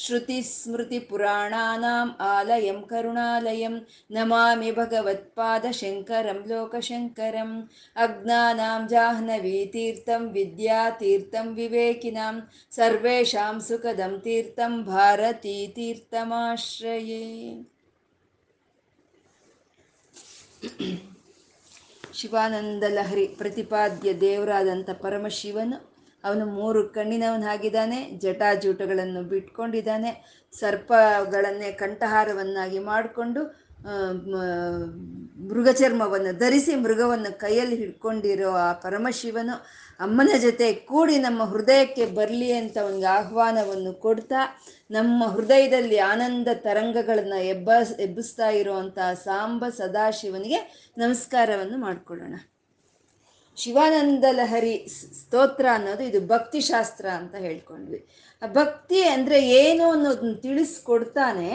ಬ್ರಹ್ಮ ತಸ್ಮೈ ಶ್ರೀ ಗುರವೇ ನಮಃ श्रुतिस्मृतिपुराणानाम् आलयं करुणालयं नमामि भगवत्पादशङ्करं लोकशङ्करम् अज्ञानां जाह्नवीतीर्थं विद्यातीर्थं विवेकिनां सर्वेषां सुखदं तीर्थं भारतीतीर्थमाश्रये ಶಿವಾನಂದ ಲಹರಿ ಪ್ರತಿಪಾದ್ಯ ದೇವರಾದಂಥ ಪರಮಶಿವನು ಅವನು ಮೂರು ಕಣ್ಣಿನವನಾಗಿದ್ದಾನೆ ಜಟಾಜೂಟಗಳನ್ನು ಬಿಟ್ಕೊಂಡಿದ್ದಾನೆ, ಸರ್ಪಗಳನ್ನೇ ಕಂಠಹಾರವನ್ನಾಗಿ ಮಾಡಿಕೊಂಡು ಮೃಗಚರ್ಮವನ್ನು ಧರಿಸಿ ಮೃಗವನ್ನು ಕೈಯಲ್ಲಿ ಹಿಡ್ಕೊಂಡಿರೋ ಆ ಪರಮಶಿವನು ಅಮ್ಮನ ಜೊತೆ ಕೂಡಿ ನಮ್ಮ ಹೃದಯಕ್ಕೆ ಬರಲಿ ಅಂತ ಒಂದು ಆಹ್ವಾನವನ್ನು ಕೊಡ್ತಾ, ನಮ್ಮ ಹೃದಯದಲ್ಲಿ ಆನಂದ ತರಂಗಗಳನ್ನು ಎಬ್ಬ, ಎಬ್ಬಿಸ್ತಾ ಇರುವಂತಹ ಸಾಂಬ ಸದಾಶಿವನಿಗೆ ನಮಸ್ಕಾರವನ್ನು ಮಾಡಿಕೊಳ್ಳೋಣ. ಶಿವಾನಂದ ಲಹರಿ ಸ್ತೋತ್ರ ಅನ್ನೋದು ಇದು ಭಕ್ತಿ ಶಾಸ್ತ್ರ ಅಂತ ಹೇಳ್ಕೊಂಡ್ವಿ. ಭಕ್ತಿ ಅಂದ್ರೆ ಏನು ಅನ್ನೋದನ್ನ ತಿಳಿಸ್ಕೊಡ್ತಾನೆ,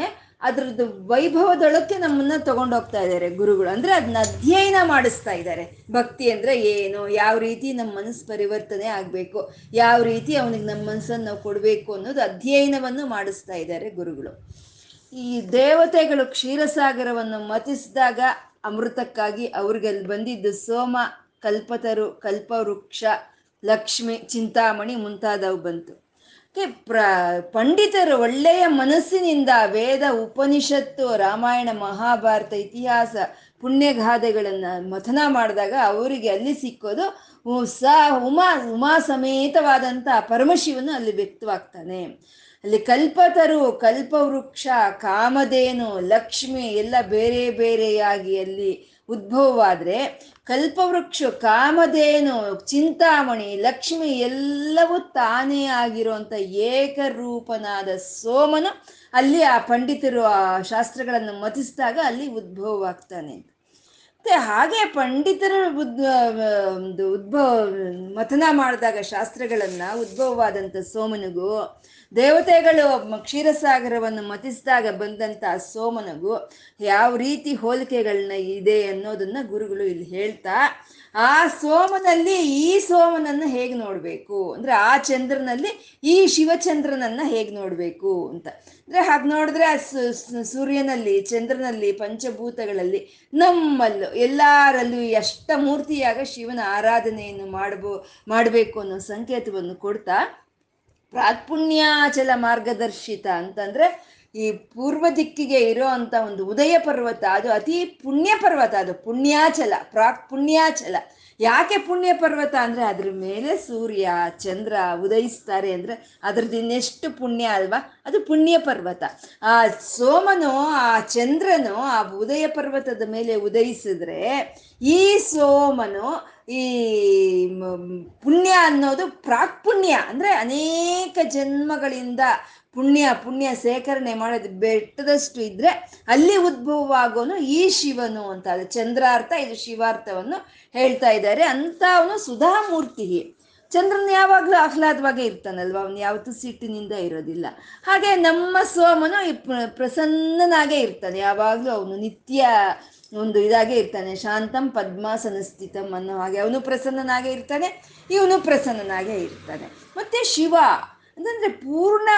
ಅದ್ರದ್ದು ವೈಭವದೊಳಕ್ಕೆ ನಮ್ಮನ್ನ ತಗೊಂಡೋಗ್ತಾ ಇದ್ದಾರೆ ಗುರುಗಳು. ಅಂದ್ರೆ ಅದನ್ನ ಅಧ್ಯಯನ ಮಾಡಿಸ್ತಾ ಇದ್ದಾರೆ ಭಕ್ತಿ ಅಂದ್ರೆ ಏನು, ಯಾವ ರೀತಿ ನಮ್ಮ ಮನಸ್ಸು ಪರಿವರ್ತನೆ ಆಗಬೇಕು, ಯಾವ ರೀತಿ ಅವನಿಗೆ ನಮ್ಮ ಮನಸ್ಸನ್ನು ನಾವು ಕೊಡಬೇಕು ಅನ್ನೋದು ಅಧ್ಯಯನವನ್ನು ಮಾಡಿಸ್ತಾ ಇದ್ದಾರೆ ಗುರುಗಳು. ಈ ದೇವತೆಗಳು ಕ್ಷೀರಸಾಗರವನ್ನು ಮತಿಸಿದಾಗ ಅಮೃತಕ್ಕಾಗಿ ಅವ್ರಿಗೆ ಅಲ್ಲಿ ಬಂದಿದ್ದು ಸೋಮ ಕಲ್ಪತರು, ಕಲ್ಪವೃಕ್ಷ, ಲಕ್ಷ್ಮಿ, ಚಿಂತಾಮಣಿ ಮುಂತಾದವು ಬಂತು. ಪ್ರ, ಪಂಡಿತರು ಒಳ್ಳೆಯ ಮನಸ್ಸಿನಿಂದ ವೇದ, ಉಪನಿಷತ್ತು, ರಾಮಾಯಣ, ಮಹಾಭಾರತ ಇತಿಹಾಸ ಪುಣ್ಯಗಾಥೆಗಳನ್ನು ಮಥನ ಮಾಡಿದಾಗ ಅವರಿಗೆ ಅಲ್ಲಿ ಸಿಕ್ಕೋದು ಸ ಉಮಾ ಉಮಾ ಸಮೇತವಾದಂಥ ಪರಮಶಿವನು ಅಲ್ಲಿ ವ್ಯಕ್ತವಾಗ್ತಾನೆ. ಅಲ್ಲಿ ಕಲ್ಪತರು, ಕಲ್ಪವೃಕ್ಷ, ಕಾಮಧೇನು, ಲಕ್ಷ್ಮಿ ಎಲ್ಲ ಬೇರೆ ಬೇರೆಯಾಗಿ ಅಲ್ಲಿ ಉದ್ಭವವಾದರೆ ಕಲ್ಪವೃಕ್ಷ, ಕಾಮಧೇನು, ಚಿಂತಾಮಣಿ, ಲಕ್ಷ್ಮಿ ಎಲ್ಲವೂ ತಾನೇ ಆಗಿರುವಂಥ ಏಕರೂಪನಾದ ಸೋಮನು ಅಲ್ಲಿ ಆ ಪಂಡಿತರು ಆ ಶಾಸ್ತ್ರಗಳನ್ನು ಮತಿಸಿದಾಗ ಅಲ್ಲಿ ಉದ್ಭವವಾಗ್ತಾನೆ ಮತ್ತೆ ಹಾಗೆ ಪಂಡಿತರು ಉದ್ಭವ ಮಥನ ಮಾಡಿದಾಗ ಶಾಸ್ತ್ರಗಳನ್ನ ಉದ್ಭವವಾದಂಥ ಸೋಮನಿಗೂ ದೇವತೆಗಳು ಕ್ಷೀರಸಾಗರವನ್ನು ಮತಿಸಿದಾಗ ಬಂದಂಥ ಸೋಮನಗು ಯಾವ ರೀತಿ ಹೋಲಿಕೆಗಳನ್ನ ಇದೆ ಅನ್ನೋದನ್ನ ಗುರುಗಳು ಇಲ್ಲಿ ಹೇಳ್ತಾ, ಆ ಸೋಮನಲ್ಲಿ ಈ ಸೋಮನನ್ನು ಹೇಗೆ ನೋಡಬೇಕು? ಅಂದ್ರೆ ಆ ಚಂದ್ರನಲ್ಲಿ ಈ ಶಿವಚಂದ್ರನನ್ನ ಹೇಗೆ ನೋಡಬೇಕು ಅಂತ. ಅಂದ್ರೆ ಹಾಗೆ ನೋಡಿದ್ರೆ ಸೂರ್ಯನಲ್ಲಿ, ಚಂದ್ರನಲ್ಲಿ, ಪಂಚಭೂತಗಳಲ್ಲಿ ನಮ್ಮಲ್ಲೂ ಎಲ್ಲರಲ್ಲೂ ಅಷ್ಟಮೂರ್ತಿಯಾಗ ಶಿವನ ಆರಾಧನೆಯನ್ನು ಮಾಡಬೋ, ಮಾಡಬೇಕು ಅನ್ನೋ ಸಂಕೇತವನ್ನು ಕೊಡ್ತಾ ಪ್ರಾತ್ಪುಣ್ಯಾಚಲ ಮಾರ್ಗದರ್ಶಿತ ಅಂತಂದ್ರೆ ಈ ಪೂರ್ವ ದಿಕ್ಕಿಗೆ ಇರೋ ಅಂತ ಒಂದು ಉದಯ ಪರ್ವತ, ಅದು ಅತಿ ಪುಣ್ಯ ಪರ್ವತ, ಅದು ಪುಣ್ಯಾಚಲ ಪ್ರಾಕ್ ಪುಣ್ಯಾಚಲ ಯಾಕೆ ಪುಣ್ಯ ಪರ್ವತ ಅಂದ್ರೆ ಅದ್ರ ಮೇಲೆ ಸೂರ್ಯ, ಚಂದ್ರ ಉದಯಿಸ್ತಾರೆ ಅಂದ್ರೆ ಅದ್ರದ್ದು ಇನ್ನೆಷ್ಟು ಪುಣ್ಯ ಅಲ್ವಾ? ಅದು ಪುಣ್ಯ ಪರ್ವತ. ಆ ಸೋಮನು, ಆ ಚಂದ್ರನು, ಆ ಉದಯ ಪರ್ವತದ ಮೇಲೆ ಉದಯಿಸಿದ್ರೆ ಈ ಸೋಮನು ಈ ಪುಣ್ಯ ಅನ್ನೋದು ಪ್ರಾಕ್ ಪುಣ್ಯ ಅಂದ್ರೆ ಅನೇಕ ಜನ್ಮಗಳಿಂದ ಪುಣ್ಯ ಪುಣ್ಯ ಸೇಖರಣೆ ಮಾಡೋದು ಬೆಟ್ಟದಷ್ಟು ಇದ್ರೆ ಅಲ್ಲಿ ಉದ್ಭವವಾಗೋನು ಈ ಶಿವನು ಅಂತ. ಅದು ಚಂದ್ರಾರ್ಥ, ಇದು ಶಿವಾರ್ಥವನ್ನು ಹೇಳ್ತಾ ಇದ್ದಾರೆ. ಅಂತ ಅವನು ಸುಧಾಮೂರ್ತಿ. ಚಂದ್ರನ್ ಯಾವಾಗ್ಲೂ ಆಹ್ಲಾದವಾಗೇ ಇರ್ತಾನಲ್ವ? ಅವನು ಯಾವತ್ತೂ ಸಿಟ್ಟಿನಿಂದ ಇರೋದಿಲ್ಲ. ಹಾಗೆ ನಮ್ಮ ಸೋಮನು ಪ್ರಸನ್ನನಾಗೇ ಇರ್ತಾನೆ. ಯಾವಾಗ್ಲೂ ಅವನು ನಿತ್ಯ ಒಂದು ಇದಾಗೆ ಇರ್ತಾನೆ. ಶಾಂತಂ ಪದ್ಮಾಸನ ಸ್ಥಿತಂ ಅನ್ನೋ ಹಾಗೆ ಅವನು ಪ್ರಸನ್ನನಾಗೇ ಇರ್ತಾನೆ, ಇವನು ಪ್ರಸನ್ನನಾಗೇ ಇರ್ತಾನೆ. ಮತ್ತೆ ಶಿವ ಅಂತಂದ್ರೆ ಪೂರ್ಣ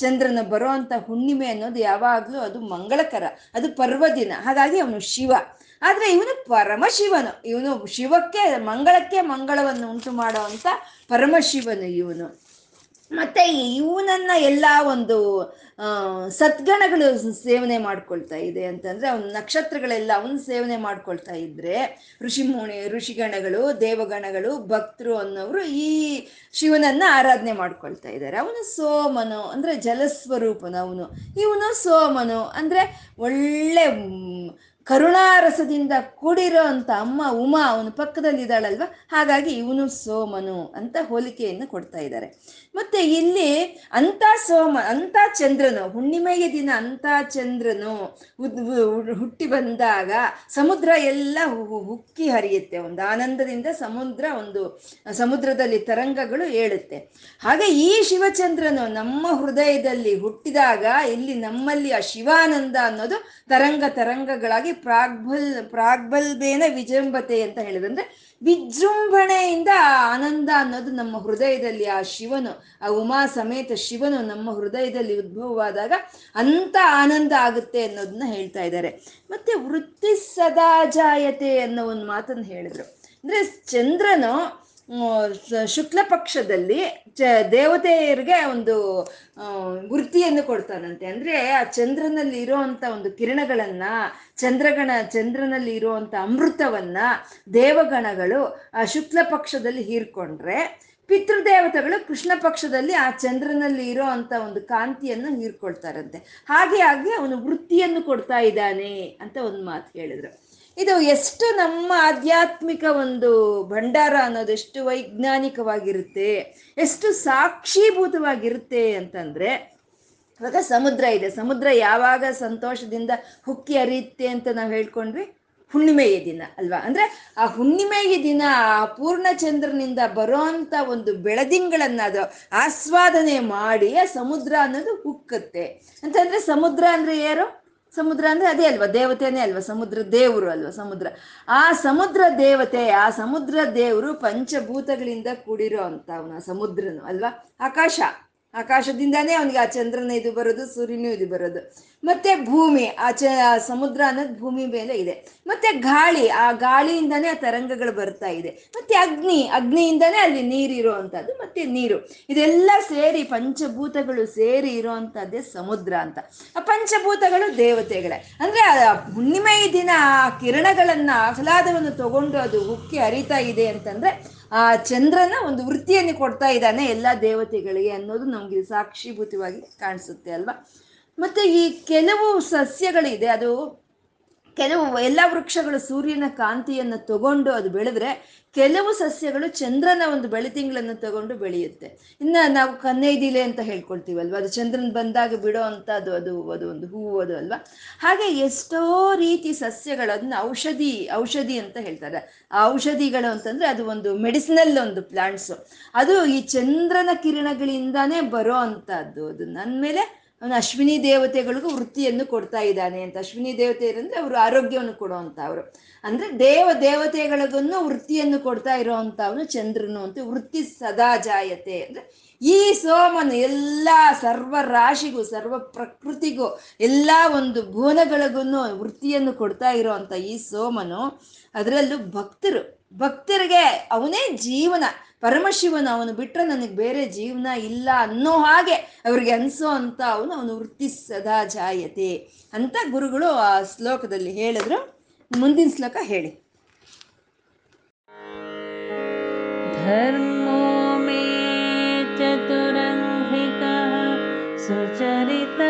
ಚಂದ್ರನ ಬರೋ ಅಂತ ಹುಣ್ಣಿಮೆ ಅನ್ನೋದು ಯಾವಾಗಲೂ ಅದು ಮಂಗಳಕರ, ಅದು ಪರ್ವದಿನ. ಹಾಗಾಗಿ ಅವನು ಶಿವ. ಆದ್ರೆ ಇವನು ಪರಮಶಿವನು. ಇವನು ಶಿವಕ್ಕೆ, ಮಂಗಳಕ್ಕೆ ಮಂಗಳವನ್ನು ಉಂಟು ಮಾಡೋ ಅಂತ ಪರಮಶಿವನು ಇವನು. ಮತ್ತೆ ಇವನನ್ನ ಎಲ್ಲ ಒಂದು ಸದ್ಗಣಗಳು ಸೇವನೆ ಮಾಡ್ಕೊಳ್ತಾ ಇದೆ ಅಂತಂದ್ರೆ ಅವನ ನಕ್ಷತ್ರಗಳೆಲ್ಲ ಅವನು ಸೇವನೆ ಮಾಡ್ಕೊಳ್ತಾ ಇದ್ರೆ ಋಷಿಮುಣಿ ಋಷಿಗಣಗಳು, ದೇವಗಣಗಳು, ಭಕ್ತರು ಅನ್ನೋರು ಈ ಶಿವನನ್ನ ಆರಾಧನೆ ಮಾಡ್ಕೊಳ್ತಾ ಇದ್ದಾರೆ. ಅವನು ಸೋಮನು ಅಂದ್ರೆ ಜಲಸ್ವರೂಪನು ಅವನು. ಇವನು ಸೋಮನು ಅಂದ್ರೆ ಒಳ್ಳೆ ಕರುಣಾರಸದಿಂದ ಕೂಡಿರೋ ಅಂತ ಅಮ್ಮ ಉಮಾ ಅವನ ಪಕ್ಕದಲ್ಲಿ ಇದ್ದಾಳಲ್ವ ಹಾಗಾಗಿ ಇವನು ಸೋಮನು ಅಂತ ಹೋಲಿಕೆಯನ್ನು ಕೊಡ್ತಾ ಇದ್ದಾರೆ. ಮತ್ತೆ ಇಲ್ಲಿ ಅಂತ ಸೋಮ, ಅಂತ ಚಂದ್ರನು, ಹುಣ್ಣಿಮೆಯ ದಿನ ಅಂತ ಚಂದ್ರನು ಹುಟ್ಟಿ ಬಂದಾಗ ಸಮುದ್ರ ಎಲ್ಲ ಹುಕ್ಕಿ ಹರಿಯುತ್ತೆ. ಒಂದು ಆನಂದದಿಂದ ಸಮುದ್ರ ಒಂದು, ಸಮುದ್ರದಲ್ಲಿ ತರಂಗಗಳು ಏಳುತ್ತೆ. ಹಾಗೆ ಈ ಶಿವಚಂದ್ರನು ನಮ್ಮ ಹೃದಯದಲ್ಲಿ ಹುಟ್ಟಿದಾಗ ಇಲ್ಲಿ ನಮ್ಮಲ್ಲಿ ಆ ಶಿವಾನಂದ ಅನ್ನೋದು ತರಂಗ ತರಂಗಗಳಾಗಿ ಪ್ರಾಗ್ಬಲ್, ಪ್ರಾಗ್ಬಲ್ಬೇನ ವಿಜೃಂಭತೆ ಅಂತ ಹೇಳಿದ್ರೆ. ವಿಜೃಂಭಣೆಯಿಂದ ಆನಂದ ಅನ್ನೋದು ನಮ್ಮ ಹೃದಯದಲ್ಲಿ, ಆ ಶಿವನು, ಆ ಉಮಾ ಸಮೇತ ಶಿವನು ನಮ್ಮ ಹೃದಯದಲ್ಲಿ ಉದ್ಭವವಾದಾಗ ಅಂತ ಆನಂದ ಆಗುತ್ತೆ ಅನ್ನೋದನ್ನ ಹೇಳ್ತಾ ಇದ್ದಾರೆ. ಮತ್ತೆ ವೃತ್ತಿ ಸದಾಜಾಯತೆ ಅನ್ನೋ ಒಂದು ಮಾತನ್ನು ಹೇಳಿದ್ರು. ಅಂದ್ರೆ ಚಂದ್ರನು ಶುಕ್ಲ ಪಕ್ಷದಲ್ಲಿ ಚ, ದೇವತೆಯರಿಗೆ ಒಂದು ವೃತ್ತಿಯನ್ನು ಕೊಡ್ತಾನಂತೆ. ಅಂದ್ರೆ ಆ ಚಂದ್ರನಲ್ಲಿ ಇರೋವಂಥ ಒಂದು ಕಿರಣಗಳನ್ನ, ಚಂದ್ರಗಣ, ಚಂದ್ರನಲ್ಲಿ ಇರುವಂತ ಅಮೃತವನ್ನ ದೇವಗಣಗಳು ಆ ಶುಕ್ಲ ಪಕ್ಷದಲ್ಲಿ ಹೀರ್ಕೊಂಡ್ರೆ ಪಿತೃದೇವತೆಗಳು ಕೃಷ್ಣ ಪಕ್ಷದಲ್ಲಿ ಆ ಚಂದ್ರನಲ್ಲಿ ಇರೋ ಅಂತ ಒಂದು ಕಾಂತಿಯನ್ನು ಹೀರ್ಕೊಳ್ತಾರಂತೆ. ಹಾಗೆ ಹಾಗೆ ಅವನು ವೃತ್ತಿಯನ್ನು ಕೊಡ್ತಾ ಇದ್ದಾನೆ ಅಂತ ಒಂದು ಮಾತು ಹೇಳಿದ್ರು. ಇದು ಎಷ್ಟು ನಮ್ಮ ಆಧ್ಯಾತ್ಮಿಕ ಒಂದು ಭಂಡಾರ ಅನ್ನೋದು ಎಷ್ಟು ವೈಜ್ಞಾನಿಕವಾಗಿರುತ್ತೆ, ಎಷ್ಟು ಸಾಕ್ಷೀಭೂತವಾಗಿರುತ್ತೆ ಅಂತಂದ್ರೆ, ಇವಾಗ ಸಮುದ್ರ ಇದೆ. ಸಮುದ್ರ ಯಾವಾಗ ಸಂತೋಷದಿಂದ ಹುಕ್ಕಿ ಹರಿಯುತ್ತೆ ಅಂತ ನಾವು ಹೇಳ್ಕೊಂಡ್ವಿ? ಹುಣ್ಣಿಮೆಯ ದಿನ ಅಲ್ವಾ? ಅಂದ್ರೆ ಆ ಹುಣ್ಣಿಮೆಯ ದಿನ ಆ ಪೂರ್ಣ ಚಂದ್ರನಿಂದ ಬರೋಂಥ ಒಂದು ಬೆಳದಿಂಗಳನ್ನ ಅದು ಆಸ್ವಾದನೆ ಮಾಡಿ ಆ ಸಮುದ್ರ ಅನ್ನೋದು ಹುಕ್ಕತ್ತೆ. ಅಂತಂದ್ರೆ ಸಮುದ್ರ ಅಂದ್ರೆ ಯಾರು? ಸಮುದ್ರ ಅಂದ್ರೆ ಅದೇ ಅಲ್ವಾ? ದೇವತೆನೇ ಅಲ್ವಾ? ಸಮುದ್ರ ದೇವರು ಅಲ್ವಾ? ಸಮುದ್ರ. ಆ ಸಮುದ್ರ ದೇವತೆ, ಆ ಸಮುದ್ರ ದೇವರು ಪಂಚಭೂತಗಳಿಂದ ಕೂಡಿರೋ ಅಂತ ಅವನ ಸಮುದ್ರನು ಅಲ್ವಾ? ಆಕಾಶ. ಆಕಾಶದಿಂದಾನೇ ಅವನಿಗೆ ಆ ಚಂದ್ರನ ಇದು ಬರೋದು, ಸೂರ್ಯನೂ ಇದು ಬರೋದು. ಮತ್ತೆ ಭೂಮಿ, ಆ ಚ ಸಮುದ್ರ ಅನ್ನೋದು ಭೂಮಿ ಮೇಲೆ ಇದೆ. ಮತ್ತೆ ಗಾಳಿ, ಆ ಗಾಳಿಯಿಂದಾನೇ ಆ ತರಂಗಗಳು ಬರ್ತಾ ಇದೆ. ಮತ್ತೆ ಅಗ್ನಿ, ಅಗ್ನಿಯಿಂದಾನೇ ಅಲ್ಲಿ ನೀರು ಅಂತದ್ದು ಮತ್ತೆ ನೀರು. ಇದೆಲ್ಲ ಸೇರಿ ಪಂಚಭೂತಗಳು ಸೇರಿ ಇರುವಂಥದ್ದೇ ಸಮುದ್ರ ಅಂತ. ಆ ಪಂಚಭೂತಗಳು ದೇವತೆಗಳೇ. ಅಂದ್ರೆ ಹುಣ್ಣಿಮೆ ದಿನ ಆ ಕಿರಣಗಳನ್ನ ಆಹ್ಲಾದವನ್ನು ತಗೊಂಡು ಅದು ಉಕ್ಕಿ ಅರಿತಾ ಇದೆ ಅಂತಂದ್ರೆ ಆ ಚಂದ್ರನ ಒಂದು ವೃತ್ತಿಯನ್ನು ಕೊಡ್ತಾ ಇದ್ದಾನೆ ಎಲ್ಲ ದೇವತೆಗಳಿಗೆ ಅನ್ನೋದು ನಮ್ಗೆ ಸಾಕ್ಷೀಭೂತವಾಗಿ ಕಾಣಿಸುತ್ತೆ ಅಲ್ವಾ? ಮತ್ತೆ ಈ ಕೆಲವು ಸಸ್ಯಗಳಿದೆ, ಅದು ಕೆಲವು ಎಲ್ಲ ವೃಕ್ಷಗಳು ಸೂರ್ಯನ ಕಾಂತಿಯನ್ನು ತಗೊಂಡು ಅದು ಬೆಳೆದ್ರೆ ಕೆಲವು ಸಸ್ಯಗಳು ಚಂದ್ರನ ಒಂದು ಬೆಳತಿಂಗಳನ್ನು ತಗೊಂಡು ಬೆಳೆಯುತ್ತೆ. ಇನ್ನು ನಾವು ಕನ್ನೈದಿಲೆ ಅಂತ ಹೇಳ್ಕೊಳ್ತೀವಲ್ವ? ಅದು ಚಂದ್ರನ್ ಬಂದಾಗ ಬಿಡೋ ಅಂತ ಅದು ಅದು ಅದು ಒಂದು ಹೂವು ಅದು ಅಲ್ವಾ? ಹಾಗೆ ಎಷ್ಟೋ ರೀತಿ ಸಸ್ಯಗಳು ಅದನ್ನ ಔಷಧಿ ಔಷಧಿ ಅಂತ ಹೇಳ್ತಾರೆ. ಆ ಔಷಧಿಗಳು ಅಂತಂದ್ರೆ ಅದು ಒಂದು ಮೆಡಿಸಿನಲ್ ಒಂದು ಪ್ಲಾಂಟ್ಸು. ಅದು ಈ ಚಂದ್ರನ ಕಿರಣಗಳಿಂದಾನೇ ಬರೋ ಅಂಥದ್ದು. ಅದು ನನ್ನ ಮೇಲೆ ಅವನು ಅಶ್ವಿನಿ ದೇವತೆಗಳಿಗೂ ವೃತ್ತಿಯನ್ನು ಕೊಡ್ತಾ ಇದ್ದಾನೆ ಅಂತ. ಅಶ್ವಿನಿ ದೇವತೆಯರಂದ್ರೆ ಅವರು ಆರೋಗ್ಯವನ್ನು ಕೊಡುವಂತ ಅವರು. ಅಂದ್ರೆ ದೇವ ದೇವತೆಗಳಿಗೂ ವೃತ್ತಿಯನ್ನು ಕೊಡ್ತಾ ಇರೋವಂಥ ಅವನು ಚಂದ್ರನು ಅಂತ. ವೃತ್ತಿ ಸದಾ ಜಾಯತೆ ಅಂದ್ರೆ ಈ ಸೋಮನು ಎಲ್ಲ ಸರ್ವ ರಾಶಿಗೂ, ಸರ್ವ ಪ್ರಕೃತಿಗೂ, ಎಲ್ಲ ಒಂದು ಭುವನಗಳಿಗೂ ವೃತ್ತಿಯನ್ನು ಕೊಡ್ತಾ ಇರೋವಂಥ ಈ ಸೋಮನು. ಅದರಲ್ಲೂ ಭಕ್ತರು, ಭಕ್ತರಿಗೆ ಅವನೇ ಜೀವನ. ಪರಮಶಿವನು ಅವನು ಬಿಟ್ಟರೆ ನನಗೆ ಬೇರೆ ಜೀವನ ಇಲ್ಲ ಅನ್ನೋ ಹಾಗೆ ಅವ್ರಿಗೆ ಅನ್ಸೋ ಅಂತ ಅವನು ಅವನು ವೃತ್ತಿ ಸದಾ ಜಾಯತೆ ಅಂತ ಗುರುಗಳು ಆ ಶ್ಲೋಕದಲ್ಲಿ ಹೇಳಿದ್ರು. ಮುಂದಿನ ಶ್ಲೋಕ ಹೇಳಿ. ಧರ್ಮೋ ಮೇ ಚತುರಂಗಿಕ ಸುಚರಿತ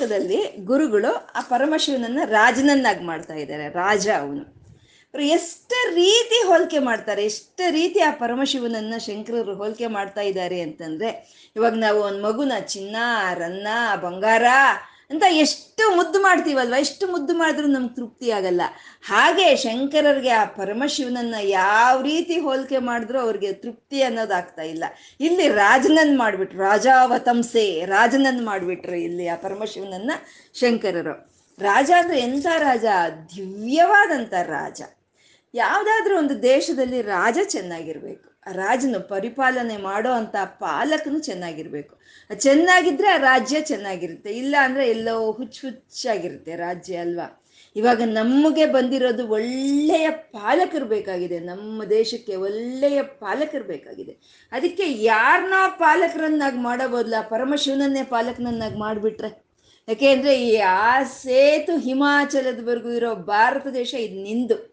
ಶ್ಲೋಕದಲ್ಲಿ ಗುರುಗಳು ಆ ಪರಮಶಿವನನ್ನ ರಾಜನನ್ನಾಗಿ ಮಾಡ್ತಾ ಇದ್ದಾರೆ, ರಾಜ ಅವನು. ಎಷ್ಟು ರೀತಿ ಹೋಲಿಕೆ ಮಾಡ್ತಾರೆ, ಎಷ್ಟ ರೀತಿ ಆ ಪರಮಶಿವನನ್ನ ಶಂಕರರು ಹೋಲಿಕೆ ಮಾಡ್ತಾ ಇದ್ದಾರೆ ಅಂತಂದ್ರೆ, ಇವಾಗ ನಾವು ಒಂದು ಮಗುನ ಚಿನ್ನ, ರನ್ನ, ಬಂಗಾರ ಅಂತ ಎಷ್ಟು ಮುದ್ದು ಮಾಡ್ತೀವಲ್ವ? ಎಷ್ಟು ಮುದ್ದು ಮಾಡಿದ್ರೂ ನಮ್ಗೆ ತೃಪ್ತಿ ಆಗಲ್ಲ. ಹಾಗೆ ಶಂಕರರಿಗೆ ಆ ಪರಮಶಿವನನ್ನ ಯಾವ ರೀತಿ ಹೋಲಿಕೆ ಮಾಡಿದ್ರು ಅವ್ರಿಗೆ ತೃಪ್ತಿ ಅನ್ನೋದಾಗ್ತಾ ಇಲ್ಲ. ಇಲ್ಲಿ ರಾಜನನ್ ಮಾಡ್ಬಿಟ್ರು. ರಾಜಾವತಂಸೆ ರಾಜನನ್ ಮಾಡ್ಬಿಟ್ರು ಇಲ್ಲಿ ಆ ಪರಮಶಿವನನ್ನ ಶಂಕರರು. ರಾಜ ಅಂದ್ರೆ ಎಂಥ ರಾಜ? ದಿವ್ಯವಾದಂಥ ರಾಜ. ಯಾವುದಾದ್ರೂ ಒಂದು ದೇಶದಲ್ಲಿ ರಾಜ ಚೆನ್ನಾಗಿರ್ಬೇಕು. ರಾಜನು ಪರಿಪಾಲನೆ ಮಾಡೋ ಅಂತ ಪಾಲಕನು ಚೆನ್ನಾಗಿರ್ಬೇಕು. ಚೆನ್ನಾಗಿದ್ರೆ ಆ ರಾಜ್ಯ ಚೆನ್ನಾಗಿರುತ್ತೆ, ಇಲ್ಲ ಅಂದ್ರೆ ಎಲ್ಲೋ ಹುಚ್ಚು ಹುಚ್ಚಾಗಿರುತ್ತೆ ರಾಜ್ಯ ಅಲ್ವಾ? ಇವಾಗ ನಮಗೆ ಬಂದಿರೋದು ಒಳ್ಳೆಯ ಪಾಲಕರು ಬೇಕಾಗಿದೆ, ನಮ್ಮ ದೇಶಕ್ಕೆ ಒಳ್ಳೆಯ ಪಾಲಕರು ಬೇಕಾಗಿದೆ. ಅದಕ್ಕೆ ಯಾರನ್ನ ಪಾಲಕರನ್ನಾಗಿ ಮಾಡೋ ಪರಮಶಿವನನ್ನೇ ಪಾಲಕನನ್ನಾಗಿ ಮಾಡಿಬಿಟ್ರೆ? ಯಾಕೆಂದ್ರೆ ಈ ಆ ಸೇತು ಹಿಮಾಚಲದವರೆಗೂ ಇರೋ ಭಾರತ ದೇಶ ಇದು ನಿಂದು.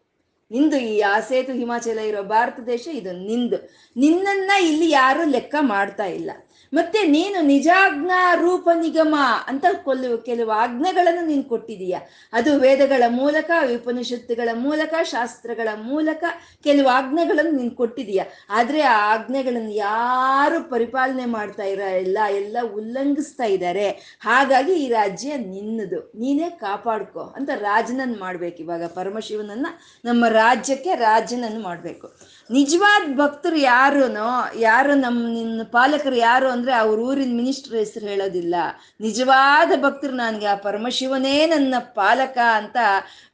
ನಿಂದು ಈ ಆ ಸೇತು ಹಿಮಾಚಲ ಇರೋ ಭಾರತ ದೇಶ, ಇದು ನಿಂದು. ನಿನ್ನನ್ನ ಇಲ್ಲಿ ಯಾರು ಲೆಕ್ಕ ಮಾಡ್ತಾ ಇಲ್ಲ. ಮತ್ತೆ ನೀನು ನಿಜಾಜ್ಞಾ ರೂಪ ನಿಗಮ ಅಂತ ಕೊಲ್ಲು, ಕೆಲವು ಆಜ್ಞೆಗಳನ್ನು ನೀನು ಕೊಟ್ಟಿದೀಯ. ಅದು ವೇದಗಳ ಮೂಲಕ ಉಪನಿಷತ್ತುಗಳ ಮೂಲಕ, ಶಾಸ್ತ್ರಗಳ ಮೂಲಕ ಕೆಲವು ಆಜ್ಞೆಗಳನ್ನು ನೀನು ಕೊಟ್ಟಿದೀಯ. ಆದ್ರೆ ಆ ಆಜ್ಞೆಗಳನ್ನು ಯಾರು ಪರಿಪಾಲನೆ ಮಾಡ್ತಾ ಇರ ಇಲ್ಲ ಎಲ್ಲ ಉಲ್ಲಂಘಿಸ್ತಾ ಇದ್ದಾರೆ ಹಾಗಾಗಿ ಈ ರಾಜ್ಯ ನಿನ್ನದು. ನೀನೇ ಕಾಪಾಡ್ಕೋ ಅಂತ ರಾಜನನ್ನು ಮಾಡ್ಬೇಕು ಇವಾಗ. ಪರಮಶಿವನನ್ನ ನಮ್ಮ ರಾಜ್ಯಕ್ಕೆ ರಾಜನನ್ನು ಮಾಡಬೇಕು. ನಿಜವಾದ ಭಕ್ತರು ಯಾರುನೋ, ಯಾರು ನಮ್ಮ ನಿನ್ನ ಪಾಲಕರು ಯಾರು ಅಂದ್ರೆ ಅವ್ರ ಊರಿನ ಮಿನಿಸ್ಟರ್ ಹೆಸರು ಹೇಳೋದಿಲ್ಲ. ನಿಜವಾದ ಭಕ್ತರು ನನಗೆ ಆ ಪರಮಶಿವನೇ ನನ್ನ ಪಾಲಕ ಅಂತ